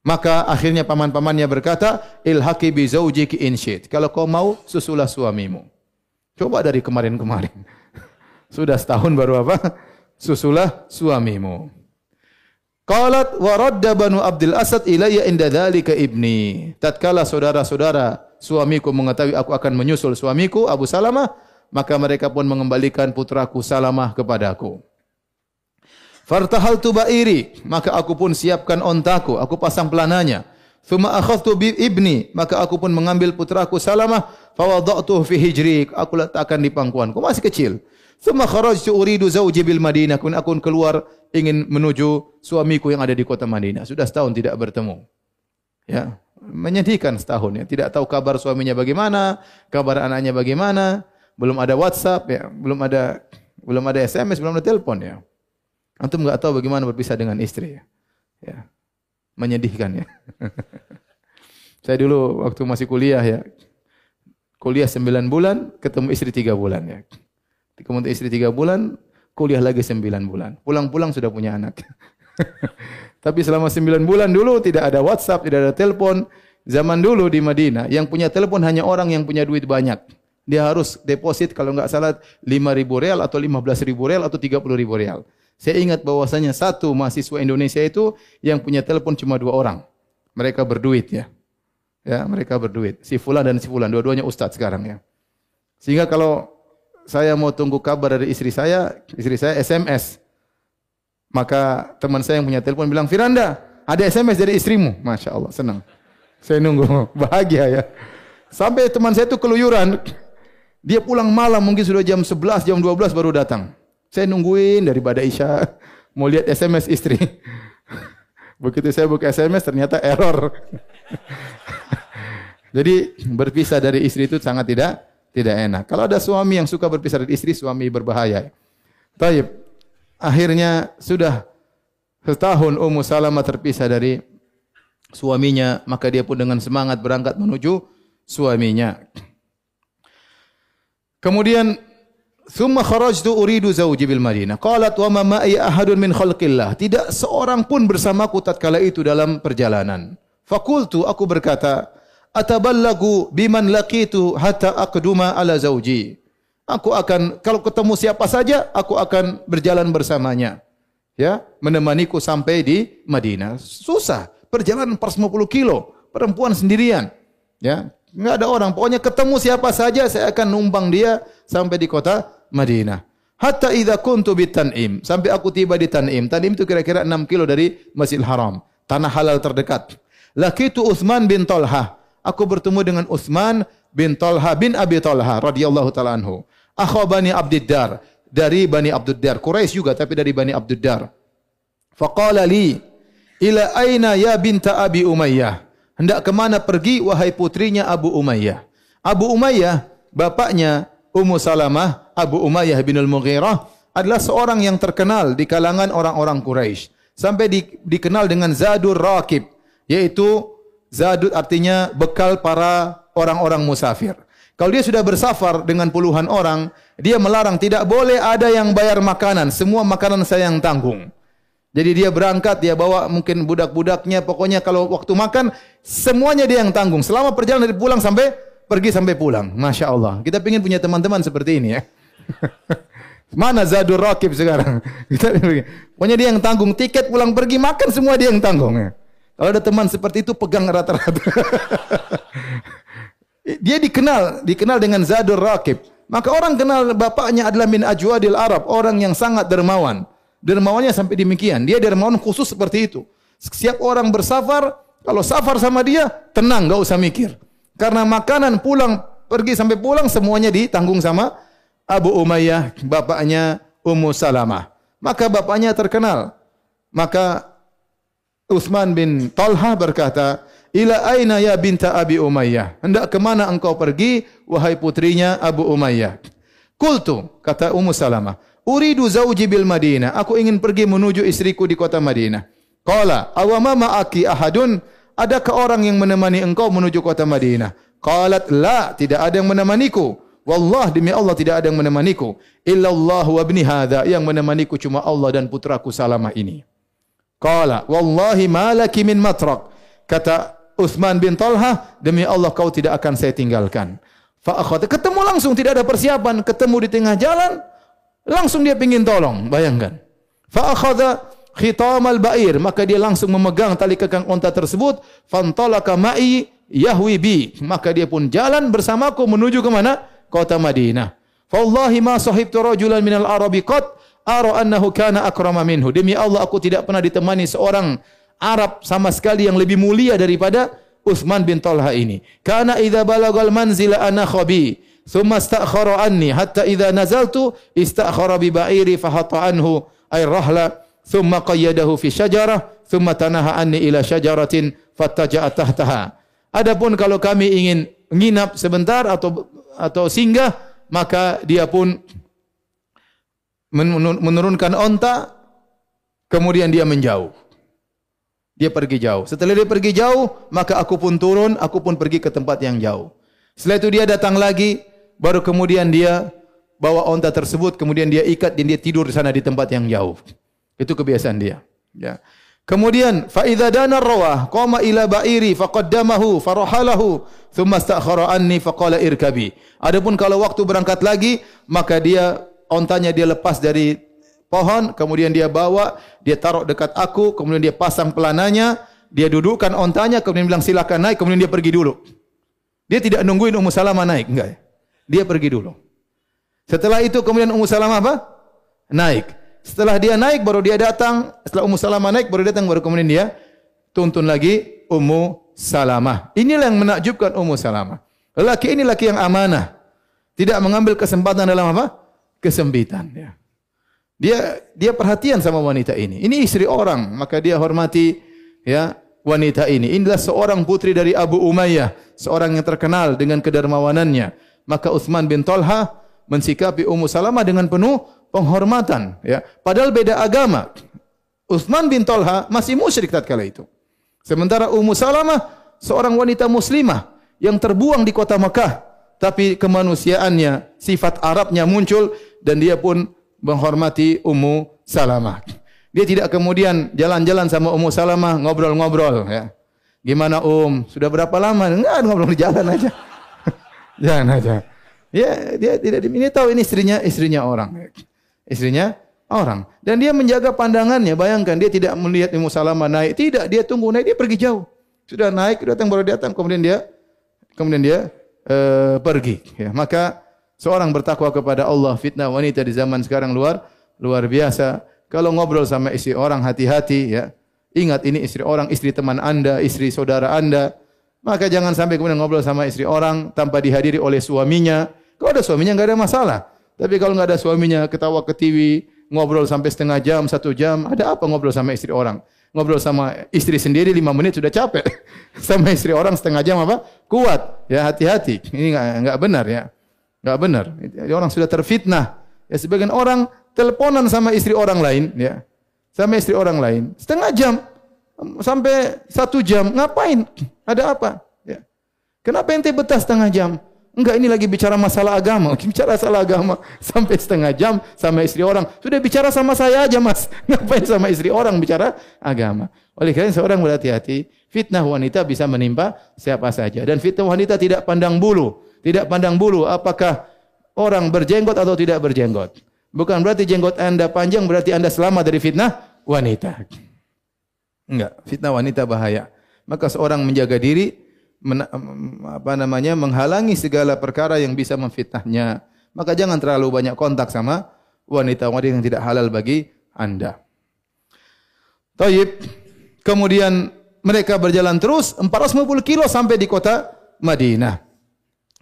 Maka akhirnya paman-pamannya berkata, ilhaqi bi zawjiki in Kalau kau mau, susulah suamimu. Coba dari kemarin-kemarin. Sudah setahun baru apa? Susulah suamimu. Qalat wa radda banu Abdul Asad ilayya inda dzalika ibni. Tatkala saudara-saudara suamiku mengetahui aku akan menyusul suamiku Abu Salamah, maka mereka pun mengembalikan putraku Salamah kepadaku. Fartahaltu ba'iri, maka aku pun siapkan ontaku, aku pasang pelananya. Thumma akhadtu bi ibni, maka aku pun mengambil putraku Salamah, fa wada'tuhu fi hijri, aku letakkan di pangkuanku, masih kecil. Thumma kharajtu uridu zawji bil Madinah, kun aku keluar ingin menuju suamiku yang ada di kota Madinah. Sudah setahun tidak bertemu. Ya, Menyedihkan setahun ya. Tidak tahu kabar suaminya bagaimana, kabar anaknya bagaimana, belum ada WhatsApp ya, belum ada belum ada SMS, belum ada telepon ya. Antum nggak tahu bagaimana berpisah dengan istri ya. ya. Menyedihkan ya. Saya dulu waktu masih kuliah ya, kuliah 9 bulan, ketemu istri 3 bulan ya. Ketemu istri 3 bulan, kuliah lagi 9 bulan. Pulang-pulang sudah punya anak. Tapi selama 9 bulan dulu tidak ada WhatsApp, tidak ada telepon. Zaman dulu di Madinah, yang punya telepon hanya orang yang punya duit banyak. Dia harus deposit kalau nggak salah 5 ribu real atau 15 ribu real atau 30 ribu real. Saya ingat bahwasanya satu mahasiswa Indonesia itu yang punya telepon cuma dua orang. Mereka berduit ya. Ya, mereka berduit. Si Fulan dan si Fulan, dua-duanya ustadz sekarang ya. Sehingga kalau saya mau tunggu kabar dari istri saya, istri saya SMS. Maka teman saya yang punya telepon bilang, Firanda, ada SMS dari istrimu. Masya Allah, senang. Saya nunggu, bahagia ya. Sampai teman saya itu keluyuran. Dia pulang malam, mungkin sudah jam 11, jam 12 baru datang. Saya nungguin dari pada Isya, mau lihat SMS istri. Begitu saya buka SMS, ternyata error. Jadi berpisah dari istri itu sangat tidak tidak enak. Kalau ada suami yang suka berpisah dari istri, suami berbahaya. Taib. Akhirnya sudah setahun Ummu Salamah terpisah dari suaminya, maka dia pun dengan semangat berangkat menuju suaminya. Kemudian Thumma kharajtu uridu zawji bil Madinah. Qalat wa ma ma'i ahadun min khalqillah. Tidak seorang pun bersamaku tatkala itu dalam perjalanan. Fakultu aku berkata, ataballagu biman laqitu hatta aqduma ala zauji. Aku akan kalau ketemu siapa saja aku akan berjalan bersamanya. Ya, menemaniku sampai di Madinah. Susah, perjalanan 450 kilo, perempuan sendirian. Ya, enggak ada orang. Pokoknya ketemu siapa saja saya akan numpang dia sampai di kota Madinah. Hatta idza kuntu Tan'im, sampai aku tiba di Tan'im. Tan'im itu kira-kira 6 kilo dari Masjidil Haram, tanah halal terdekat. Lakitu Utsman bin Talha aku bertemu dengan Utsman bin Talha bin Abi Talha radhiyallahu taala anhu. Bani Abdiddar dari Bani Abdiddar. Quraisy juga tapi dari Bani Abdiddar. Faqala li ila aina ya binta Abi Umayyah? Hendak ke mana pergi wahai putrinya Abu Umayyah? Abu Umayyah bapaknya Ummu Salamah, Abu Umayyah bin Al-Mughirah adalah seorang yang terkenal di kalangan orang-orang Quraisy. Sampai di, dikenal dengan Zadur Rakib, yaitu Zadud artinya bekal para orang-orang musafir. Kalau dia sudah bersafar dengan puluhan orang, dia melarang tidak boleh ada yang bayar makanan, semua makanan saya yang tanggung. Jadi dia berangkat, dia bawa mungkin budak-budaknya, pokoknya kalau waktu makan semuanya dia yang tanggung. Selama perjalanan dari pulang sampai pergi sampai pulang. Masya Allah. Kita ingin punya teman-teman seperti ini ya. Mana Zadur Rakib sekarang? Kita pokoknya dia yang tanggung tiket pulang pergi makan semua dia yang tanggung ya. Kalau ada teman seperti itu pegang rata-rata. Dia dikenal, dikenal dengan Zadur Rakib. Maka orang kenal bapaknya adalah min ajwadil Arab, orang yang sangat dermawan. Dermawannya sampai demikian. Dia dermawan khusus seperti itu. Setiap orang bersafar, kalau safar sama dia, tenang, gak usah mikir. Karena makanan pulang, pergi sampai pulang, semuanya ditanggung sama Abu Umayyah, bapaknya Ummu Salamah. Maka bapaknya terkenal. Maka Utsman bin Talha berkata, "Ila aina ya binta Abi Umayyah? Hendak ke mana engkau pergi wahai putrinya Abu Umayyah?" Qultu, kata Ummu Salamah, "Uridu zauji bil Madinah. Aku ingin pergi menuju istriku di kota Madinah." Qala, "Awama ma'aki ahadun? Adakah orang yang menemani engkau menuju kota Madinah?" Qalat, "La, tidak ada yang menemaniku." Wallah demi Allah tidak ada yang menemaniku. Illallah wa ibni hadha. Yang menemaniku cuma Allah dan putraku Salamah ini. Qala wallahi malaki min matrak. Kata Uthman bin Talha, demi Allah kau tidak akan saya tinggalkan. Fa ketemu langsung tidak ada persiapan, ketemu di tengah jalan, langsung dia pingin tolong, bayangkan. Fa akhadha khitam al-ba'ir, maka dia langsung memegang tali kekang unta tersebut, fantalaka ma'i yahwi bi, maka dia pun jalan bersamaku menuju ke mana? Kota Madinah. Fa wallahi ma sahibtu rajulan minal arabi qat ara annahu kana akrama minhu. Demi Allah aku tidak pernah ditemani seorang Arab sama sekali yang lebih mulia daripada Utsman bin Talha ini. Kana idza balagal manzila ana khabi, thumma istakhara anni hatta idza nazaltu istakhara bi ba'iri fahatta anhu ay rahla thumma qayyadahu fi syajarah thumma tanaha anni ila syajaratin fattaja'a tahtaha. Adapun kalau kami ingin nginap sebentar atau atau singgah, maka dia pun menurunkan onta, kemudian dia menjauh. Dia pergi jauh. Setelah dia pergi jauh, maka aku pun turun, aku pun pergi ke tempat yang jauh. Setelah itu dia datang lagi, baru kemudian dia bawa onta tersebut, kemudian dia ikat dan dia tidur di sana di tempat yang jauh. Itu kebiasaan dia. Ya. Kemudian fa dana rawah qama ila ba'iri faqaddamahu farahalahu thumma anni faqala irkabi. Adapun kalau waktu berangkat lagi maka dia ontanya dia lepas dari pohon kemudian dia bawa dia taruh dekat aku kemudian dia pasang pelananya dia dudukkan ontanya kemudian bilang silakan naik kemudian dia pergi dulu. Dia tidak nungguin Ummu Salamah naik enggak. Dia pergi dulu. Setelah itu kemudian Ummu Salamah apa? Naik. Setelah dia naik baru dia datang, setelah Ummu Salamah naik baru datang baru kemudian dia tuntun lagi Ummu Salamah. Inilah yang menakjubkan Ummu Salamah. Lelaki ini laki yang amanah. Tidak mengambil kesempatan dalam apa? Kesempitan. Ya. Dia dia perhatian sama wanita ini. Ini istri orang, maka dia hormati ya wanita ini. Inilah seorang putri dari Abu Umayyah, seorang yang terkenal dengan kedermawanannya. Maka Utsman bin Talha mensikapi Ummu Salamah dengan penuh penghormatan ya. Padahal beda agama. Utsman bin Talha masih musyrik tatkala itu. Sementara Ummu Salamah seorang wanita muslimah yang terbuang di kota Mekah, tapi kemanusiaannya, sifat Arabnya muncul dan dia pun menghormati Ummu Salamah. Dia tidak kemudian jalan-jalan sama Ummu Salamah ngobrol-ngobrol ya. Gimana Um? Sudah berapa lama? Enggak ngobrol di jalan aja. Jangan aja. Ya, dia tidak ini tahu ini istrinya istrinya orang istrinya orang. Dan dia menjaga pandangannya. Bayangkan dia tidak melihat Ummu Salamah naik. Tidak, dia tunggu naik, dia pergi jauh. Sudah naik, datang baru datang, kemudian dia kemudian dia uh, pergi. Ya, maka seorang bertakwa kepada Allah, fitnah wanita di zaman sekarang luar luar biasa. Kalau ngobrol sama istri orang hati-hati ya. Ingat ini istri orang, istri teman Anda, istri saudara Anda. Maka jangan sampai kemudian ngobrol sama istri orang tanpa dihadiri oleh suaminya. Kalau ada suaminya nggak ada masalah. Tapi kalau nggak ada suaminya ketawa ke TV, ngobrol sampai setengah jam, satu jam, ada apa ngobrol sama istri orang? Ngobrol sama istri sendiri lima menit sudah capek. sama istri orang setengah jam apa? Kuat. Ya hati-hati. Ini nggak nggak benar ya. Nggak benar. Orang sudah terfitnah. Ya sebagian orang teleponan sama istri orang lain, ya. Sama istri orang lain setengah jam sampai satu jam ngapain? Ada apa? Ya. Kenapa ente betah setengah jam? Enggak, ini lagi bicara masalah agama. Bicara masalah agama sampai setengah jam sama istri orang. Sudah bicara sama saya aja, Mas. Ngapain sama istri orang bicara agama? Oleh karena seorang berhati-hati, fitnah wanita bisa menimpa siapa saja. Dan fitnah wanita tidak pandang bulu. Tidak pandang bulu apakah orang berjenggot atau tidak berjenggot. Bukan berarti jenggot Anda panjang berarti Anda selamat dari fitnah wanita. Enggak, fitnah wanita bahaya. Maka seorang menjaga diri men, apa namanya menghalangi segala perkara yang bisa memfitnahnya. Maka jangan terlalu banyak kontak sama wanita-wanita yang tidak halal bagi Anda. Taib. Kemudian mereka berjalan terus 450 kilo sampai di kota Madinah.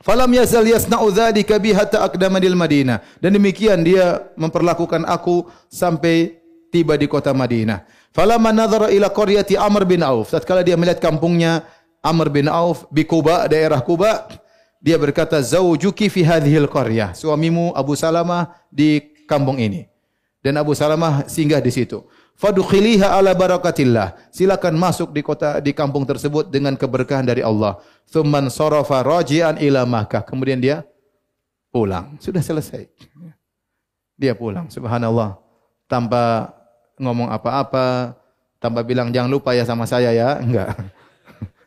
Falam yazal yasna'u dzalika bi hatta aqdamanil Madinah. Dan demikian dia memperlakukan aku sampai tiba di kota Madinah. Falamma nadhara ila qaryati Amr bin Auf. Tatkala dia melihat kampungnya Amr bin Auf di Kuba, daerah Kuba, dia berkata, "Zaujuki fi hadhil qaryah." Suamimu Abu Salamah di kampung ini. Dan Abu Salamah singgah di situ. Fadkhiliha ala barakatillah. Silakan masuk di kota di kampung tersebut dengan keberkahan dari Allah. Tsumman sarafa raji'an ila Makkah. Kemudian dia pulang. Sudah selesai. Dia pulang. Subhanallah. Tanpa ngomong apa-apa, tanpa bilang jangan lupa ya sama saya ya. Enggak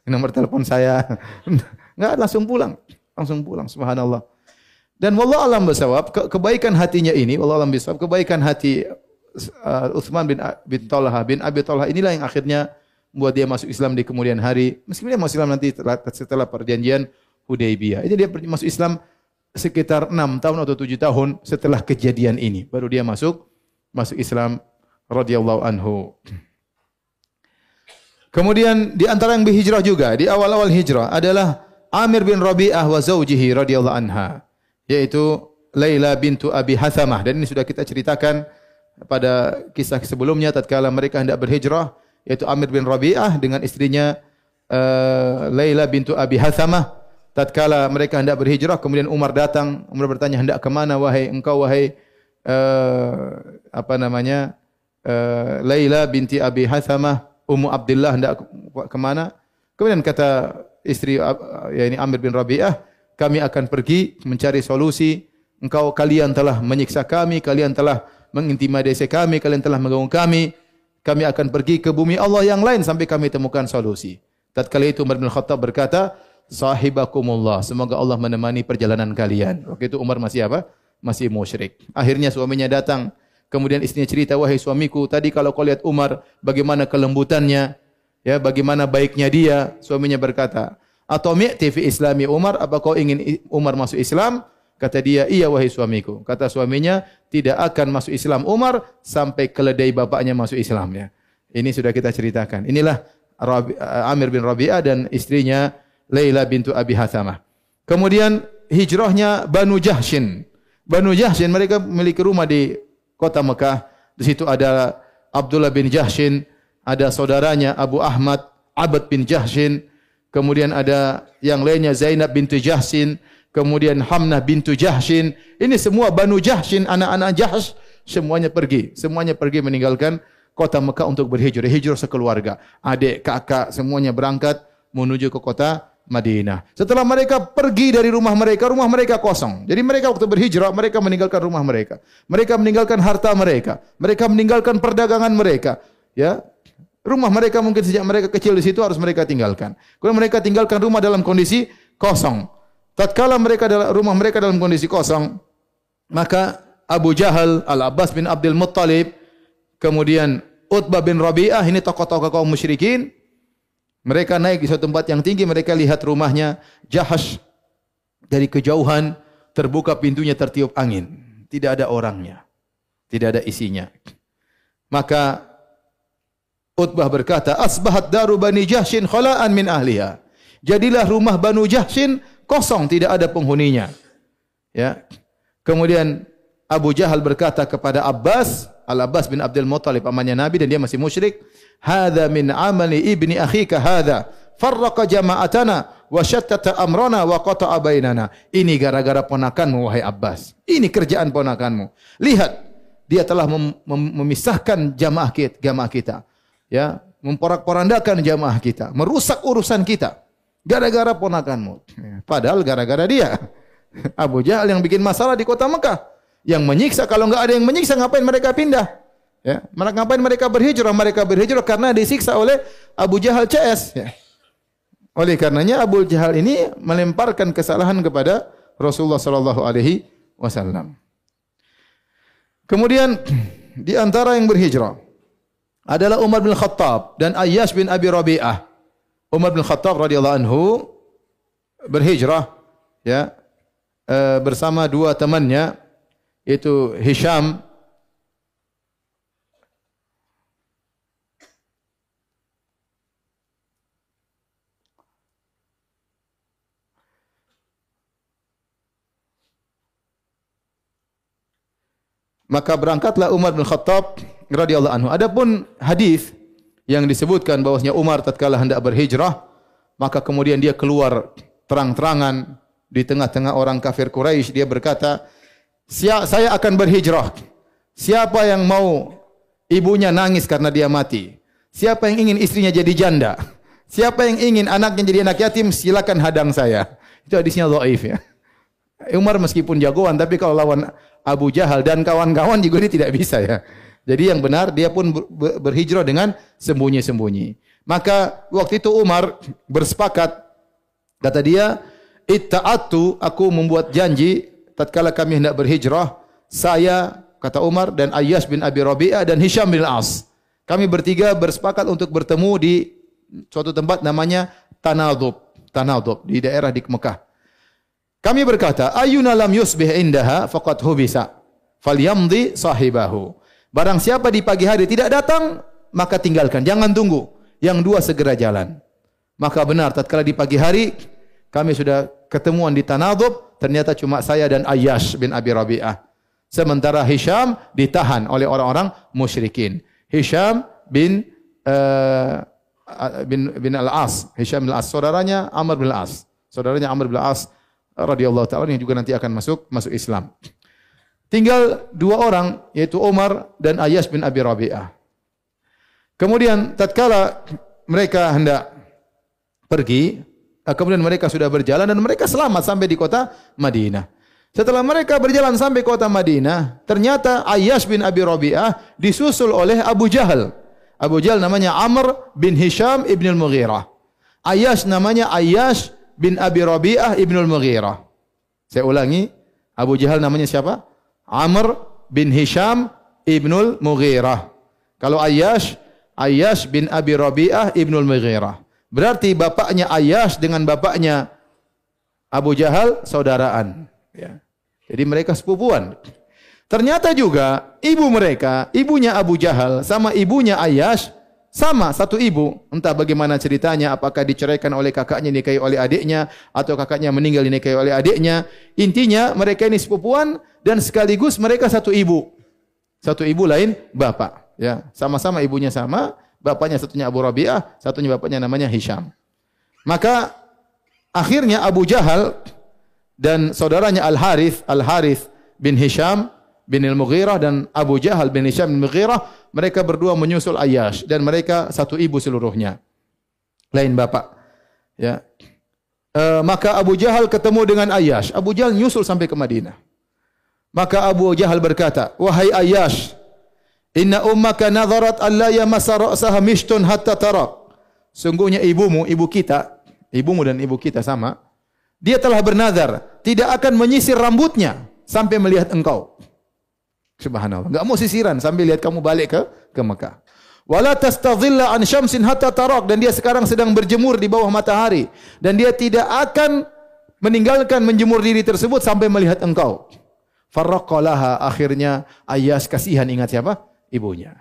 nomor telepon saya. Enggak langsung pulang. Langsung pulang subhanallah. Dan wallah alam ke kebaikan hatinya ini, wallah alam kebaikan hati uh, Utsman bin bin Talha bin Abi Talha inilah yang akhirnya membuat dia masuk Islam di kemudian hari. Meskipun dia masuk Islam nanti setelah, perjanjian Hudaybiyah. Itu dia masuk Islam sekitar 6 tahun atau 7 tahun setelah kejadian ini baru dia masuk masuk Islam radhiyallahu anhu. Kemudian di antara yang berhijrah juga di awal-awal hijrah adalah Amir bin Rabi'ah wa zaujihi radhiyallahu anha yaitu Laila bintu Abi Hathamah dan ini sudah kita ceritakan pada kisah sebelumnya tatkala mereka hendak berhijrah yaitu Amir bin Rabi'ah dengan istrinya uh, Laila bintu Abi Hathamah tatkala mereka hendak berhijrah kemudian Umar datang Umar bertanya hendak ke mana wahai engkau wahai uh, apa namanya uh, Laila binti Abi Hathamah Ummu Abdullah hendak ke mana kemudian kata istri uh, ya ini Amir bin Rabi'ah kami akan pergi mencari solusi engkau kalian telah menyiksa kami kalian telah mengintimidasi kami kalian telah mengganggu kami kami akan pergi ke bumi Allah yang lain sampai kami temukan solusi. Tatkala itu Umar bin Khattab berkata, "Sahibakumullah, semoga Allah menemani perjalanan kalian." Waktu itu Umar masih apa? Masih musyrik. Akhirnya suaminya datang, kemudian istrinya cerita, "Wahai suamiku, tadi kalau kau lihat Umar, bagaimana kelembutannya, ya, bagaimana baiknya dia?" Suaminya berkata, "Atau fi islami Umar, apa kau ingin Umar masuk Islam?" Kata dia, iya wahai suamiku. Kata suaminya, tidak akan masuk Islam Umar sampai keledai bapaknya masuk Islam. Ya. Ini sudah kita ceritakan. Inilah Rabi, uh, Amir bin Rabi'ah dan istrinya Laila bintu Abi Hathamah. Kemudian hijrahnya Banu Jahshin. Banu Jahshin mereka memiliki rumah di kota Mekah. Di situ ada Abdullah bin Jahshin, ada saudaranya Abu Ahmad, Abad bin Jahshin, kemudian ada yang lainnya Zainab bintu Jahshin, kemudian Hamnah bintu Jahshin. Ini semua Banu Jahshin, anak-anak Jahsh, semuanya pergi. Semuanya pergi meninggalkan kota Mekah untuk berhijrah. Hijrah sekeluarga. Adik, kakak, semuanya berangkat menuju ke kota Madinah. Setelah mereka pergi dari rumah mereka, rumah mereka kosong. Jadi mereka waktu berhijrah, mereka meninggalkan rumah mereka. Mereka meninggalkan harta mereka. Mereka meninggalkan perdagangan mereka. Ya, Rumah mereka mungkin sejak mereka kecil di situ harus mereka tinggalkan. Kemudian mereka tinggalkan rumah dalam kondisi kosong. Tatkala mereka rumah mereka dalam kondisi kosong, maka Abu Jahal, Al-Abbas bin Abdul Muttalib, kemudian Utbah bin Rabi'ah, ini tokoh-tokoh kaum musyrikin, mereka naik di suatu tempat yang tinggi, mereka lihat rumahnya Jahash dari kejauhan, terbuka pintunya tertiup angin. Tidak ada orangnya. Tidak ada isinya. Maka Utbah berkata, Asbahat daru bani Jahshin khala'an min ahliha. Jadilah rumah Banu Jahshin kosong tidak ada penghuninya. Ya. Kemudian Abu Jahal berkata kepada Abbas, Al-Abbas bin Abdul Muttalib pamannya Nabi dan dia masih musyrik, "Hadza min amali ibni akhika hadza, farraqa jama'atana wa shattata amrana wa qata'a bainana." Ini gara-gara ponakanmu wahai Abbas. Ini kerjaan ponakanmu. Lihat, dia telah mem mem memisahkan jamaah kita, jamaah kita. Ya, memporak-porandakan jamaah kita, merusak urusan kita. Gara-gara ponakanmu. Padahal gara-gara dia. Abu Jahal yang bikin masalah di kota Mekah. Yang menyiksa, kalau nggak ada yang menyiksa, ngapain mereka pindah? Ya, ngapain mereka berhijrah? Mereka berhijrah karena disiksa oleh Abu Jahal CS. Ya. Oleh karenanya Abu Jahal ini melemparkan kesalahan kepada Rasulullah Sallallahu Alaihi Wasallam. Kemudian di antara yang berhijrah adalah Umar bin Khattab dan Ayyash bin Abi Rabi'ah. Umar bin Khattab radhiyallahu anhu berhijrah ya e, bersama dua temannya yaitu Hisham Maka berangkatlah Umar bin Khattab radhiyallahu anhu. Adapun hadis yang disebutkan bahwasanya Umar tatkala hendak berhijrah, maka kemudian dia keluar terang-terangan di tengah-tengah orang kafir Quraisy dia berkata, "Saya akan berhijrah. Siapa yang mau ibunya nangis karena dia mati? Siapa yang ingin istrinya jadi janda? Siapa yang ingin anaknya jadi anak yatim, silakan hadang saya." Itu hadisnya dhaif ya. Umar meskipun jagoan tapi kalau lawan Abu Jahal dan kawan-kawan juga dia tidak bisa ya. Jadi yang benar dia pun berhijrah dengan sembunyi-sembunyi. Maka waktu itu Umar bersepakat kata dia, "Itta'atu aku membuat janji tatkala kami hendak berhijrah, saya kata Umar dan Ayyas bin Abi Rabi'ah dan Hisham bin As. Kami bertiga bersepakat untuk bertemu di suatu tempat namanya Tanadub, Tanadub di daerah di Mekah. Kami berkata, "Ayyuna lam yusbih indaha faqad hubisa, falyamdi sahibahu." Barang siapa di pagi hari tidak datang, maka tinggalkan. Jangan tunggu. Yang dua segera jalan. Maka benar, tatkala di pagi hari, kami sudah ketemuan di Tanadub, ternyata cuma saya dan Ayyash bin Abi Rabi'ah. Sementara Hisham ditahan oleh orang-orang musyrikin. Hisham bin uh, bin bin Al-As, Hisham bin Al-As, saudaranya Amr bin Al-As. Saudaranya Amr bin Al-As radhiyallahu taala yang juga nanti akan masuk masuk Islam. Tinggal dua orang yaitu Umar dan Ayyash bin Abi Rabi'ah. Kemudian tatkala mereka hendak pergi, kemudian mereka sudah berjalan dan mereka selamat sampai di kota Madinah. Setelah mereka berjalan sampai kota Madinah, ternyata Ayyash bin Abi Rabi'ah disusul oleh Abu Jahal. Abu Jahal namanya Amr bin Hisham ibn al-Mughirah. Ayyash namanya Ayyash bin Abi Rabi'ah ibn al-Mughirah. Saya ulangi, Abu Jahal namanya siapa? Amr bin Hisham ibn al-Mughirah. Kalau Ayyash, Ayyash bin Abi Rabi'ah ibn al-Mughirah. Berarti bapaknya Ayyash dengan bapaknya Abu Jahal saudaraan. Ya. Jadi mereka sepupuan. Ternyata juga ibu mereka, ibunya Abu Jahal sama ibunya Ayyash sama satu ibu. Entah bagaimana ceritanya, apakah diceraikan oleh kakaknya nikahi oleh adiknya atau kakaknya meninggal dinikahi oleh adiknya. Intinya mereka ini sepupuan dan sekaligus mereka satu ibu. Satu ibu lain bapak, ya. Sama-sama ibunya sama, bapaknya satunya Abu Rabi'ah, satunya bapaknya namanya Hisham. Maka akhirnya Abu Jahal dan saudaranya Al Harith, Al Harith bin Hisham bin Al Mughirah dan Abu Jahal bin Hisham bin Mughirah, mereka berdua menyusul Ayyash dan mereka satu ibu seluruhnya. Lain bapak. Ya. E, maka Abu Jahal ketemu dengan Ayyash. Abu Jahal nyusul sampai ke Madinah. Maka Abu Jahal berkata, "Wahai Ayyash, inna ummaka nadharat an la yamassa ra'saha mishtun hatta tara." Sungguhnya ibumu, ibu kita, ibumu dan ibu kita sama, dia telah bernazar tidak akan menyisir rambutnya sampai melihat engkau. Subhanallah. Enggak mau sisiran sampai lihat kamu balik ke ke Mekah. Wala tastadhilla an syamsin hatta tarak dan dia sekarang sedang berjemur di bawah matahari dan dia tidak akan meninggalkan menjemur diri tersebut sampai melihat engkau. Farraqalaha akhirnya Ayas kasihan ingat siapa? Ibunya.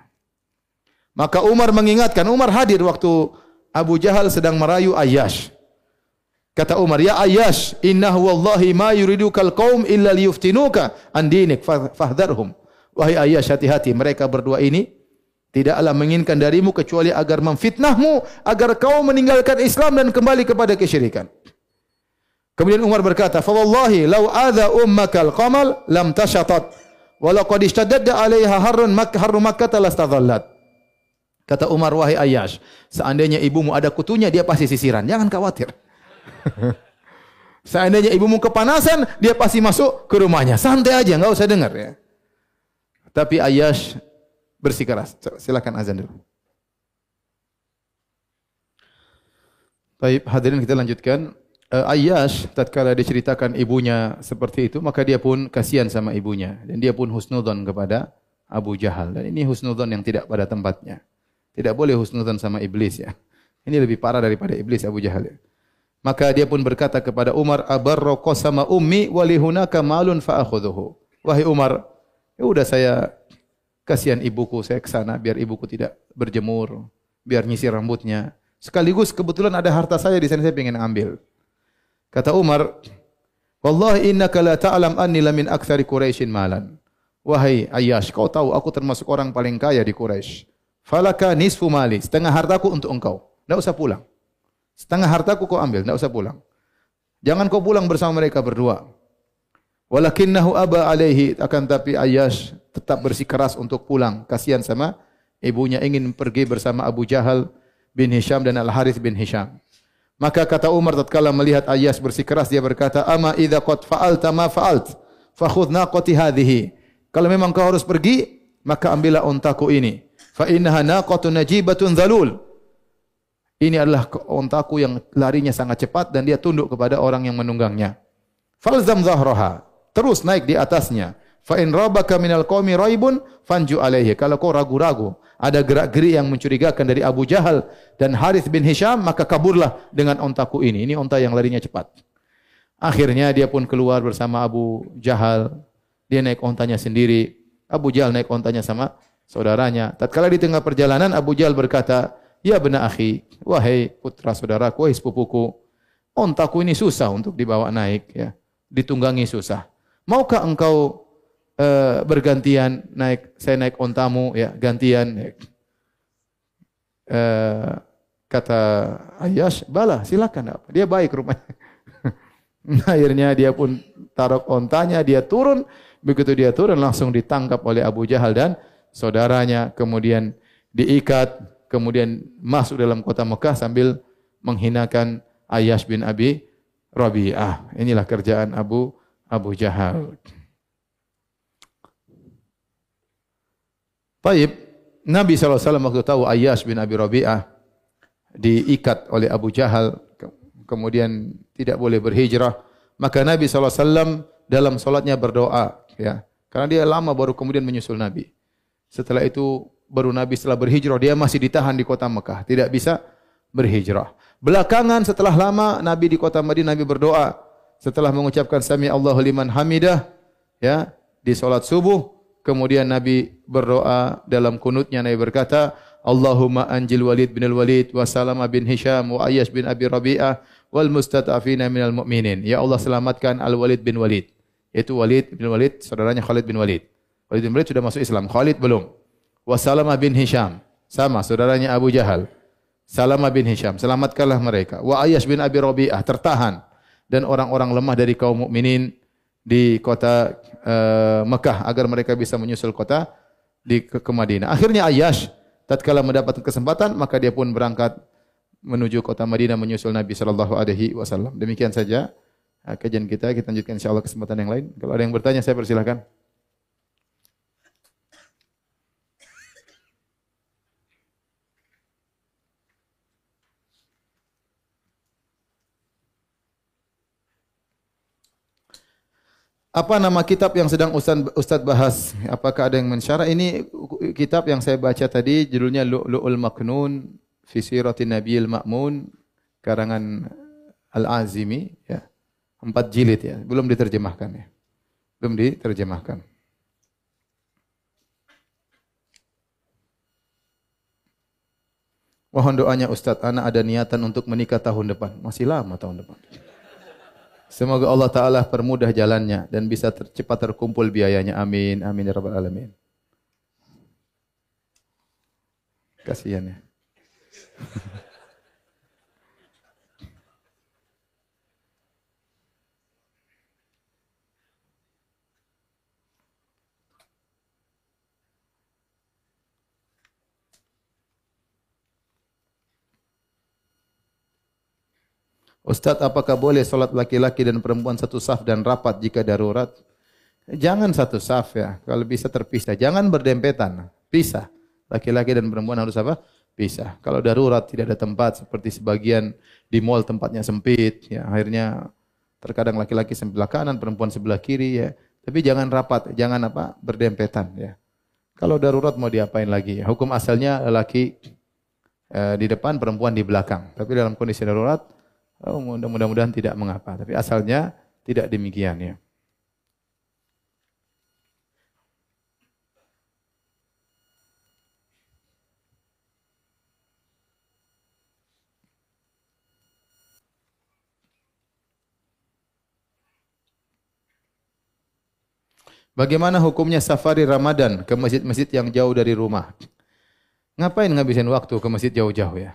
Maka Umar mengingatkan, Umar hadir waktu Abu Jahal sedang merayu Ayyash. Kata Umar, "Ya Ayyash, innahu wallahi ma yuridukal qaum illa liyuftinuka an dinik fahdharhum." Wahai Ayyash, hati-hati mereka berdua ini tidaklah menginginkan darimu kecuali agar memfitnahmu agar kau meninggalkan Islam dan kembali kepada kesyirikan. Kemudian Umar berkata, "Fa wallahi law adha ummakal qamal lam tashatat wa laqad ishtadda 'alaiha harrun makkah harru makkah lastadhallat." Kata Umar, "Wahai Ayyash, seandainya ibumu ada kutunya dia pasti sisiran. Jangan khawatir." Seandainya ibumu kepanasan, dia pasti masuk ke rumahnya. Santai aja, nggak usah dengar ya. Tapi Ayyash bersikeras. Silakan azan dulu. Baik, hadirin kita lanjutkan. Uh, Ayyash tatkala diceritakan ibunya seperti itu, maka dia pun kasihan sama ibunya dan dia pun husnudzon kepada Abu Jahal. Dan ini husnudzon yang tidak pada tempatnya. Tidak boleh husnudzon sama iblis ya. Ini lebih parah daripada iblis Abu Jahal ya. Maka dia pun berkata kepada Umar, "Abarra sama ummi wa lihunaka malun fa akhudhuhu." Wahai Umar, ya udah saya kasihan ibuku, saya ke sana biar ibuku tidak berjemur, biar nyisir rambutnya. Sekaligus kebetulan ada harta saya di sana saya ingin ambil. Kata Umar, "Wallahi innaka la ta'lam anni lamin aktsari Quraisyin malan." Wahai Ayyash, kau tahu aku termasuk orang paling kaya di Quraisy. Falaka nisfu mali, setengah hartaku untuk engkau. Tidak usah pulang. Setengah hartaku kau ambil, tidak usah pulang. Jangan kau pulang bersama mereka berdua. Walakinnahu aba alaihi akan tapi Ayyash tetap bersikeras untuk pulang. Kasihan sama ibunya ingin pergi bersama Abu Jahal bin Hisham dan Al Harith bin Hisham. Maka kata Umar tatkala melihat Ayyash bersikeras dia berkata, "Ama idza qad fa'alta ma fa'alt, fakhudh naqati hadhihi." Kalau memang kau harus pergi, maka ambillah untaku ini. Fa innaha naqatun najibatun dzalul. Ini adalah ontaku yang larinya sangat cepat dan dia tunduk kepada orang yang menunggangnya. Falzam zahraha. Terus naik di atasnya. Fa in rabaka minal qaumi raibun fanju alaihi. Kalau kau ragu-ragu, ada gerak-gerik yang mencurigakan dari Abu Jahal dan Harith bin Hisham, maka kaburlah dengan ontaku ini. Ini onta yang larinya cepat. Akhirnya dia pun keluar bersama Abu Jahal. Dia naik ontanya sendiri. Abu Jahal naik ontanya sama saudaranya. Tatkala di tengah perjalanan Abu Jahal berkata, Ya benar akhi, wahai putra saudaraku, wahai sepupuku, ontaku ini susah untuk dibawa naik ya. Ditunggangi susah. Maukah engkau uh, bergantian naik saya naik ontamu ya, gantian. Uh, Kata Ayyash, bala silakan. Dia baik rumahnya. Akhirnya dia pun taruh ontanya, dia turun. Begitu dia turun langsung ditangkap oleh Abu Jahal dan saudaranya. Kemudian diikat, kemudian masuk dalam kota Mekah sambil menghinakan Ayyash bin Abi Rabi'ah. Inilah kerjaan Abu Abu Jahal. Taib, Nabi SAW waktu tahu Ayyash bin Abi Rabi'ah diikat oleh Abu Jahal, kemudian tidak boleh berhijrah, maka Nabi SAW dalam solatnya berdoa, ya, karena dia lama baru kemudian menyusul Nabi. Setelah itu baru Nabi setelah berhijrah dia masih ditahan di kota Mekah, tidak bisa berhijrah. Belakangan setelah lama Nabi di kota Madinah Nabi berdoa setelah mengucapkan sami Allahu liman hamidah ya di salat subuh kemudian Nabi berdoa dalam kunutnya Nabi berkata Allahumma anjil Walid bin Al-Walid wa Salama bin Hisham wa Ayyash bin Abi Rabi'ah wal mustata'afina minal mu'minin. Ya Allah selamatkan Al-Walid bin Walid. Yaitu Walid bin Walid, saudaranya Khalid bin Walid. Walid bin Walid sudah masuk Islam, Khalid belum. Wa Salama bin Hisham, sama saudaranya Abu Jahal. Salama bin Hisham, selamatkanlah mereka. Wa Ayyash bin Abi Rabi'ah, tertahan. Dan orang-orang lemah dari kaum mukminin di kota uh, Mekah agar mereka bisa menyusul kota di ke, ke Madinah. Akhirnya Ayyash tatkala mendapatkan kesempatan maka dia pun berangkat menuju kota Madinah menyusul Nabi sallallahu alaihi wasallam. Demikian saja uh, kajian kita. Kita lanjutkan insyaallah kesempatan yang lain. Kalau ada yang bertanya saya persilakan. Apa nama kitab yang sedang Ustaz, Ustaz bahas? Apakah ada yang mensyarah? Ini kitab yang saya baca tadi judulnya Lu'lu'ul Maknun fi Siratin Nabiyil Ma'mun karangan Al-Azimi ya. Empat jilid ya, belum diterjemahkan ya. Belum diterjemahkan. Mohon doanya Ustaz, anak ada niatan untuk menikah tahun depan. Masih lama tahun depan. Semoga Allah Ta'ala permudah jalannya dan bisa cepat terkumpul biayanya. Amin. Amin ya Rabbal Alamin. Kasihan ya. Ustaz, apakah boleh solat laki-laki dan perempuan satu saf dan rapat jika darurat? Jangan satu saf ya. Kalau bisa terpisah. Jangan berdempetan. Pisah. Laki-laki dan perempuan harus apa? Pisah. Kalau darurat tidak ada tempat seperti sebagian di mall tempatnya sempit. Ya, akhirnya terkadang laki-laki sebelah kanan, perempuan sebelah kiri ya. Tapi jangan rapat, jangan apa? Berdempetan ya. Kalau darurat mau diapain lagi? Hukum asalnya laki eh, di depan, perempuan di belakang. Tapi dalam kondisi darurat Oh, mudah-mudahan tidak mengapa. Tapi asalnya tidak demikian ya. Bagaimana hukumnya safari Ramadan ke masjid-masjid yang jauh dari rumah? Ngapain ngabisin waktu ke masjid jauh-jauh ya?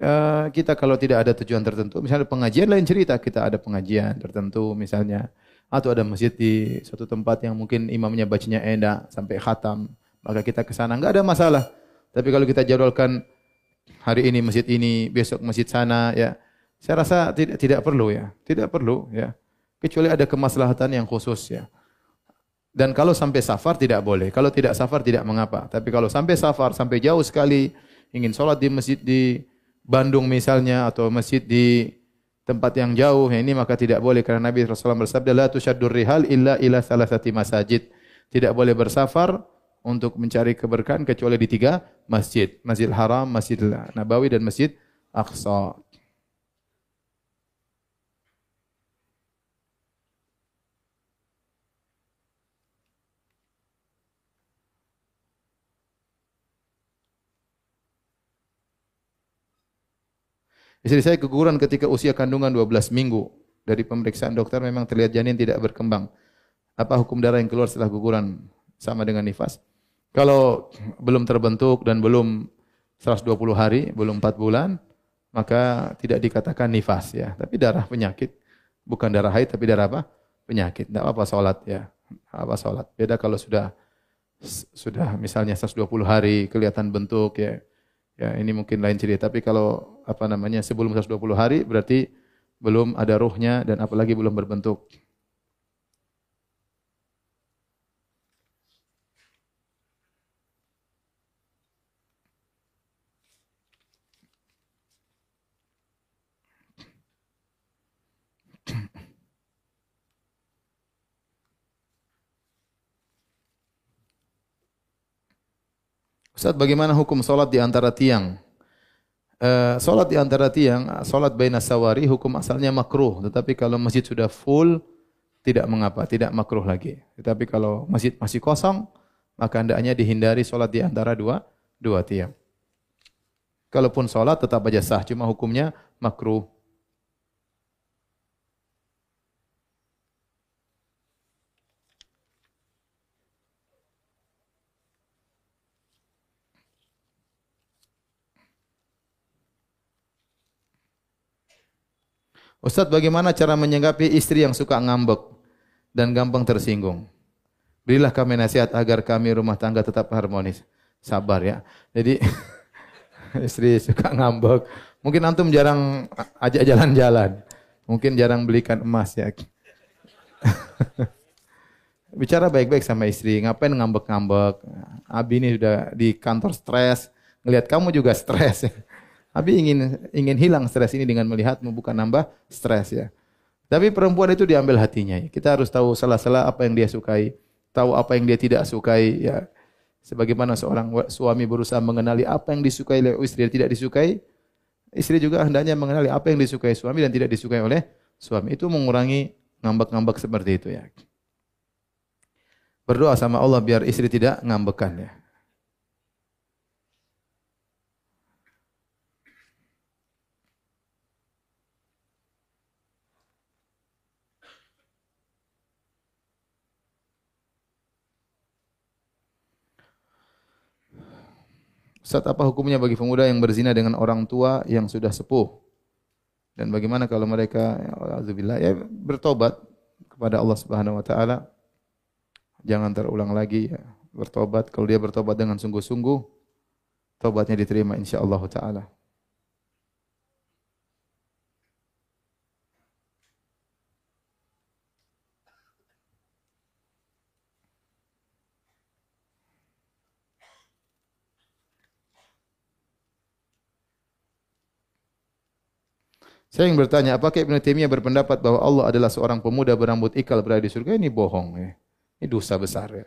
Eh, kita kalau tidak ada tujuan tertentu, misalnya pengajian lain cerita, kita ada pengajian tertentu misalnya, atau ada masjid di suatu tempat yang mungkin imamnya bacanya enak sampai khatam, maka kita ke sana enggak ada masalah. Tapi kalau kita jadwalkan hari ini masjid ini, besok masjid sana ya, saya rasa tidak tidak perlu ya, tidak perlu ya. Kecuali ada kemaslahatan yang khusus ya. Dan kalau sampai safar tidak boleh. Kalau tidak safar tidak mengapa. Tapi kalau sampai safar, sampai jauh sekali ingin sholat di masjid di Bandung misalnya atau masjid di tempat yang jauh ya ini maka tidak boleh karena Nabi Rasulullah bersabda la tusyaddur rihal illa ila salasati masajid. Tidak boleh bersafar untuk mencari keberkahan kecuali di tiga masjid. Masjid Haram, Masjid Nabawi dan Masjid Aqsa. Istri saya keguguran ketika usia kandungan 12 minggu. Dari pemeriksaan dokter memang terlihat janin tidak berkembang. Apa hukum darah yang keluar setelah guguran sama dengan nifas? Kalau belum terbentuk dan belum 120 hari, belum 4 bulan, maka tidak dikatakan nifas ya. Tapi darah penyakit, bukan darah haid tapi darah apa? Penyakit. Tidak apa sholat ya. Apa sholat. Beda kalau sudah sudah misalnya 120 hari kelihatan bentuk ya. Ya ini mungkin lain cerita. Tapi kalau apa namanya sebelum 120 hari berarti belum ada ruhnya dan apalagi belum berbentuk. Ustaz, bagaimana hukum solat di antara tiang? Uh, solat di antara tiang, solat baina sawari, hukum asalnya makruh. Tetapi kalau masjid sudah full, tidak mengapa, tidak makruh lagi. Tetapi kalau masjid masih kosong, maka hendaknya dihindari solat di antara dua, dua tiang. Kalaupun solat tetap aja sah, cuma hukumnya makruh. Ustaz, bagaimana cara menyinggapi istri yang suka ngambek dan gampang tersinggung? Berilah kami nasihat agar kami rumah tangga tetap harmonis. Sabar ya. Jadi istri suka ngambek. Mungkin antum jarang ajak jalan-jalan. Mungkin jarang belikan emas ya. Bicara baik-baik sama istri, ngapain ngambek-ngambek? Abi ini sudah di kantor stres, ngelihat kamu juga stres. Abi ingin ingin hilang stres ini dengan melihatmu bukan nambah stres ya. Tapi perempuan itu diambil hatinya. Kita harus tahu salah-salah apa yang dia sukai, tahu apa yang dia tidak sukai ya. Sebagaimana seorang suami berusaha mengenali apa yang disukai oleh istri dan tidak disukai, istri juga hendaknya mengenali apa yang disukai suami dan tidak disukai oleh suami. Itu mengurangi ngambek-ngambek seperti itu ya. Berdoa sama Allah biar istri tidak ngambekan ya. Ustaz, apa hukumnya bagi pemuda yang berzina dengan orang tua yang sudah sepuh? Dan bagaimana kalau mereka ya, ya bertobat kepada Allah Subhanahu wa taala? Jangan terulang lagi ya. Bertobat kalau dia bertobat dengan sungguh-sungguh, tobatnya diterima insyaallah taala. Saya ingin bertanya, apakah Ibn Taimiyah berpendapat bahwa Allah adalah seorang pemuda berambut ikal berada di surga? Ini bohong. Ya. Ini dosa besar. Ya.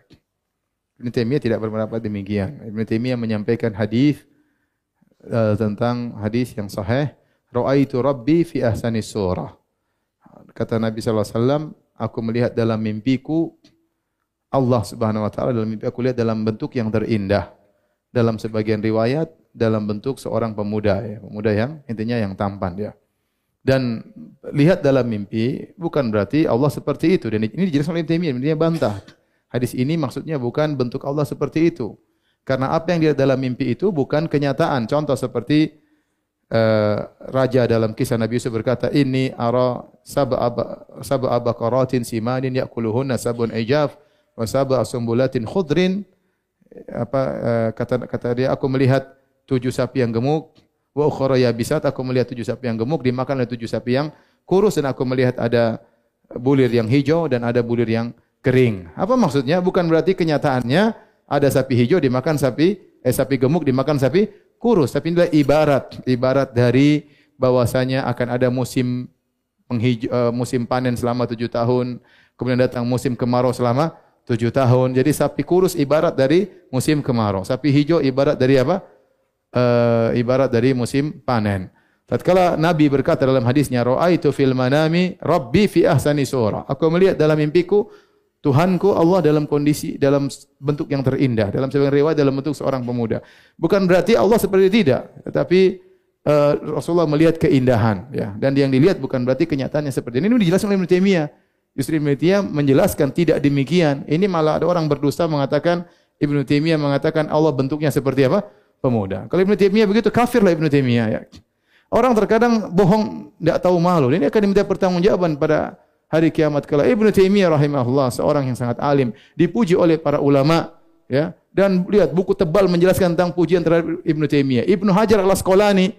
Ibn Taimiyah tidak berpendapat demikian. Ibn Taimiyah menyampaikan hadis uh, tentang hadis yang sahih. Ra'aitu Rabbi fi ahsani surah. Kata Nabi SAW, aku melihat dalam mimpiku Allah Subhanahu wa taala dalam mimpi aku lihat dalam bentuk yang terindah. Dalam sebagian riwayat dalam bentuk seorang pemuda ya, pemuda yang intinya yang tampan ya. Dan lihat dalam mimpi bukan berarti Allah seperti itu. Dan ini dijelaskan oleh Taimiyah, dia bantah. Hadis ini maksudnya bukan bentuk Allah seperti itu. Karena apa yang dilihat dalam mimpi itu bukan kenyataan. Contoh seperti uh, raja dalam kisah Nabi Yusuf berkata, "Ini ara sab'a sab'a baqaratin simanin ya'kuluhunna sab'un ijaf wa sab'a sumbulatin khudrin." Apa uh, kata kata dia, aku melihat tujuh sapi yang gemuk, Wa ukhra yabisat aku melihat tujuh sapi yang gemuk dimakan oleh tujuh sapi yang kurus dan aku melihat ada bulir yang hijau dan ada bulir yang kering. Apa maksudnya? Bukan berarti kenyataannya ada sapi hijau dimakan sapi eh sapi gemuk dimakan sapi kurus, tapi ini ibarat ibarat dari bahwasanya akan ada musim penghijau, uh, musim panen selama tujuh tahun, kemudian datang musim kemarau selama tujuh tahun. Jadi sapi kurus ibarat dari musim kemarau, sapi hijau ibarat dari apa? Uh, ibarat dari musim panen. Tatkala Nabi berkata dalam hadisnya, "Ra'aitu fil manami Rabbi fi ahsani surah." Aku melihat dalam mimpiku Tuhanku Allah dalam kondisi dalam bentuk yang terindah, dalam sebagian riwayat dalam bentuk seorang pemuda. Bukan berarti Allah seperti tidak, tetapi uh, Rasulullah melihat keindahan ya. Dan yang dilihat bukan berarti kenyataannya seperti ini. Ini dijelaskan oleh Ibnu Taimiyah. Justru Ibnu Taimiyah menjelaskan tidak demikian. Ini malah ada orang berdusta mengatakan Ibnu Taimiyah mengatakan Allah bentuknya seperti apa? Pemuda. Kalau Ibnu Taimiyah begitu kafirlah Ibnu Taimiyah ya. Orang terkadang bohong tidak tahu malu. Ini akan diminta pertanggungjawaban pada hari kiamat kala. Ibnu Taimiyah rahimahullah seorang yang sangat alim, dipuji oleh para ulama ya. Dan lihat buku tebal menjelaskan tentang pujian terhadap Ibnu Taimiyah. Ibnu Hajar Al-Asqalani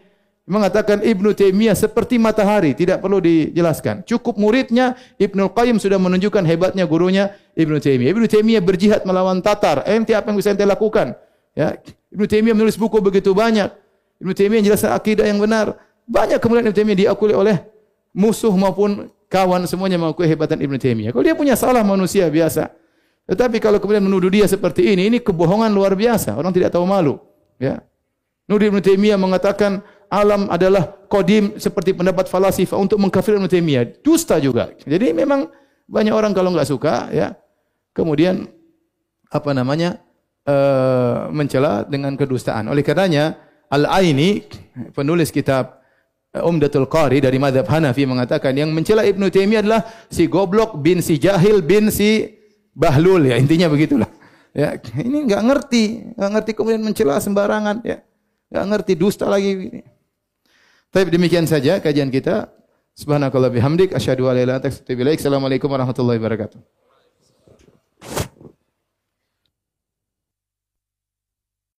mengatakan Ibnu Taimiyah seperti matahari, tidak perlu dijelaskan. Cukup muridnya Ibnu Qayyim sudah menunjukkan hebatnya gurunya Ibnu Taimiyah. Ibnu Taimiyah berjihad melawan Tatar. Ente apa yang bisa ente lakukan? Ya, Ibnu Taimiyah menulis buku begitu banyak. Ibnu Taimiyah menjelaskan akidah yang benar. Banyak kemudian Ibnu Taimiyah diakui oleh musuh maupun kawan semuanya mengakui hebatan Ibnu Taimiyah. Kalau dia punya salah manusia biasa. Tetapi kalau kemudian menuduh dia seperti ini, ini kebohongan luar biasa. Orang tidak tahu malu. Ya. Nuduh Ibn Taimiyah mengatakan alam adalah kodim seperti pendapat falasifah untuk mengkafirkan Ibn Taimiyah. Dusta juga. Jadi memang banyak orang kalau nggak suka, ya kemudian apa namanya uh, mencela dengan kedustaan. Oleh karenanya Al-Aini penulis kitab eh, Umdatul Qari dari madhab Hanafi mengatakan yang mencela Ibnu Taimiyah adalah si goblok bin si jahil bin si bahlul ya intinya begitulah. Ya, ini enggak ngerti, enggak ngerti kemudian mencela sembarangan ya. Enggak ngerti dusta lagi. Tapi demikian saja kajian kita. Subhanakallah bihamdik asyhadu an la ilaha illa anta astaghfiruka wa atubu. Assalamualaikum warahmatullahi wabarakatuh.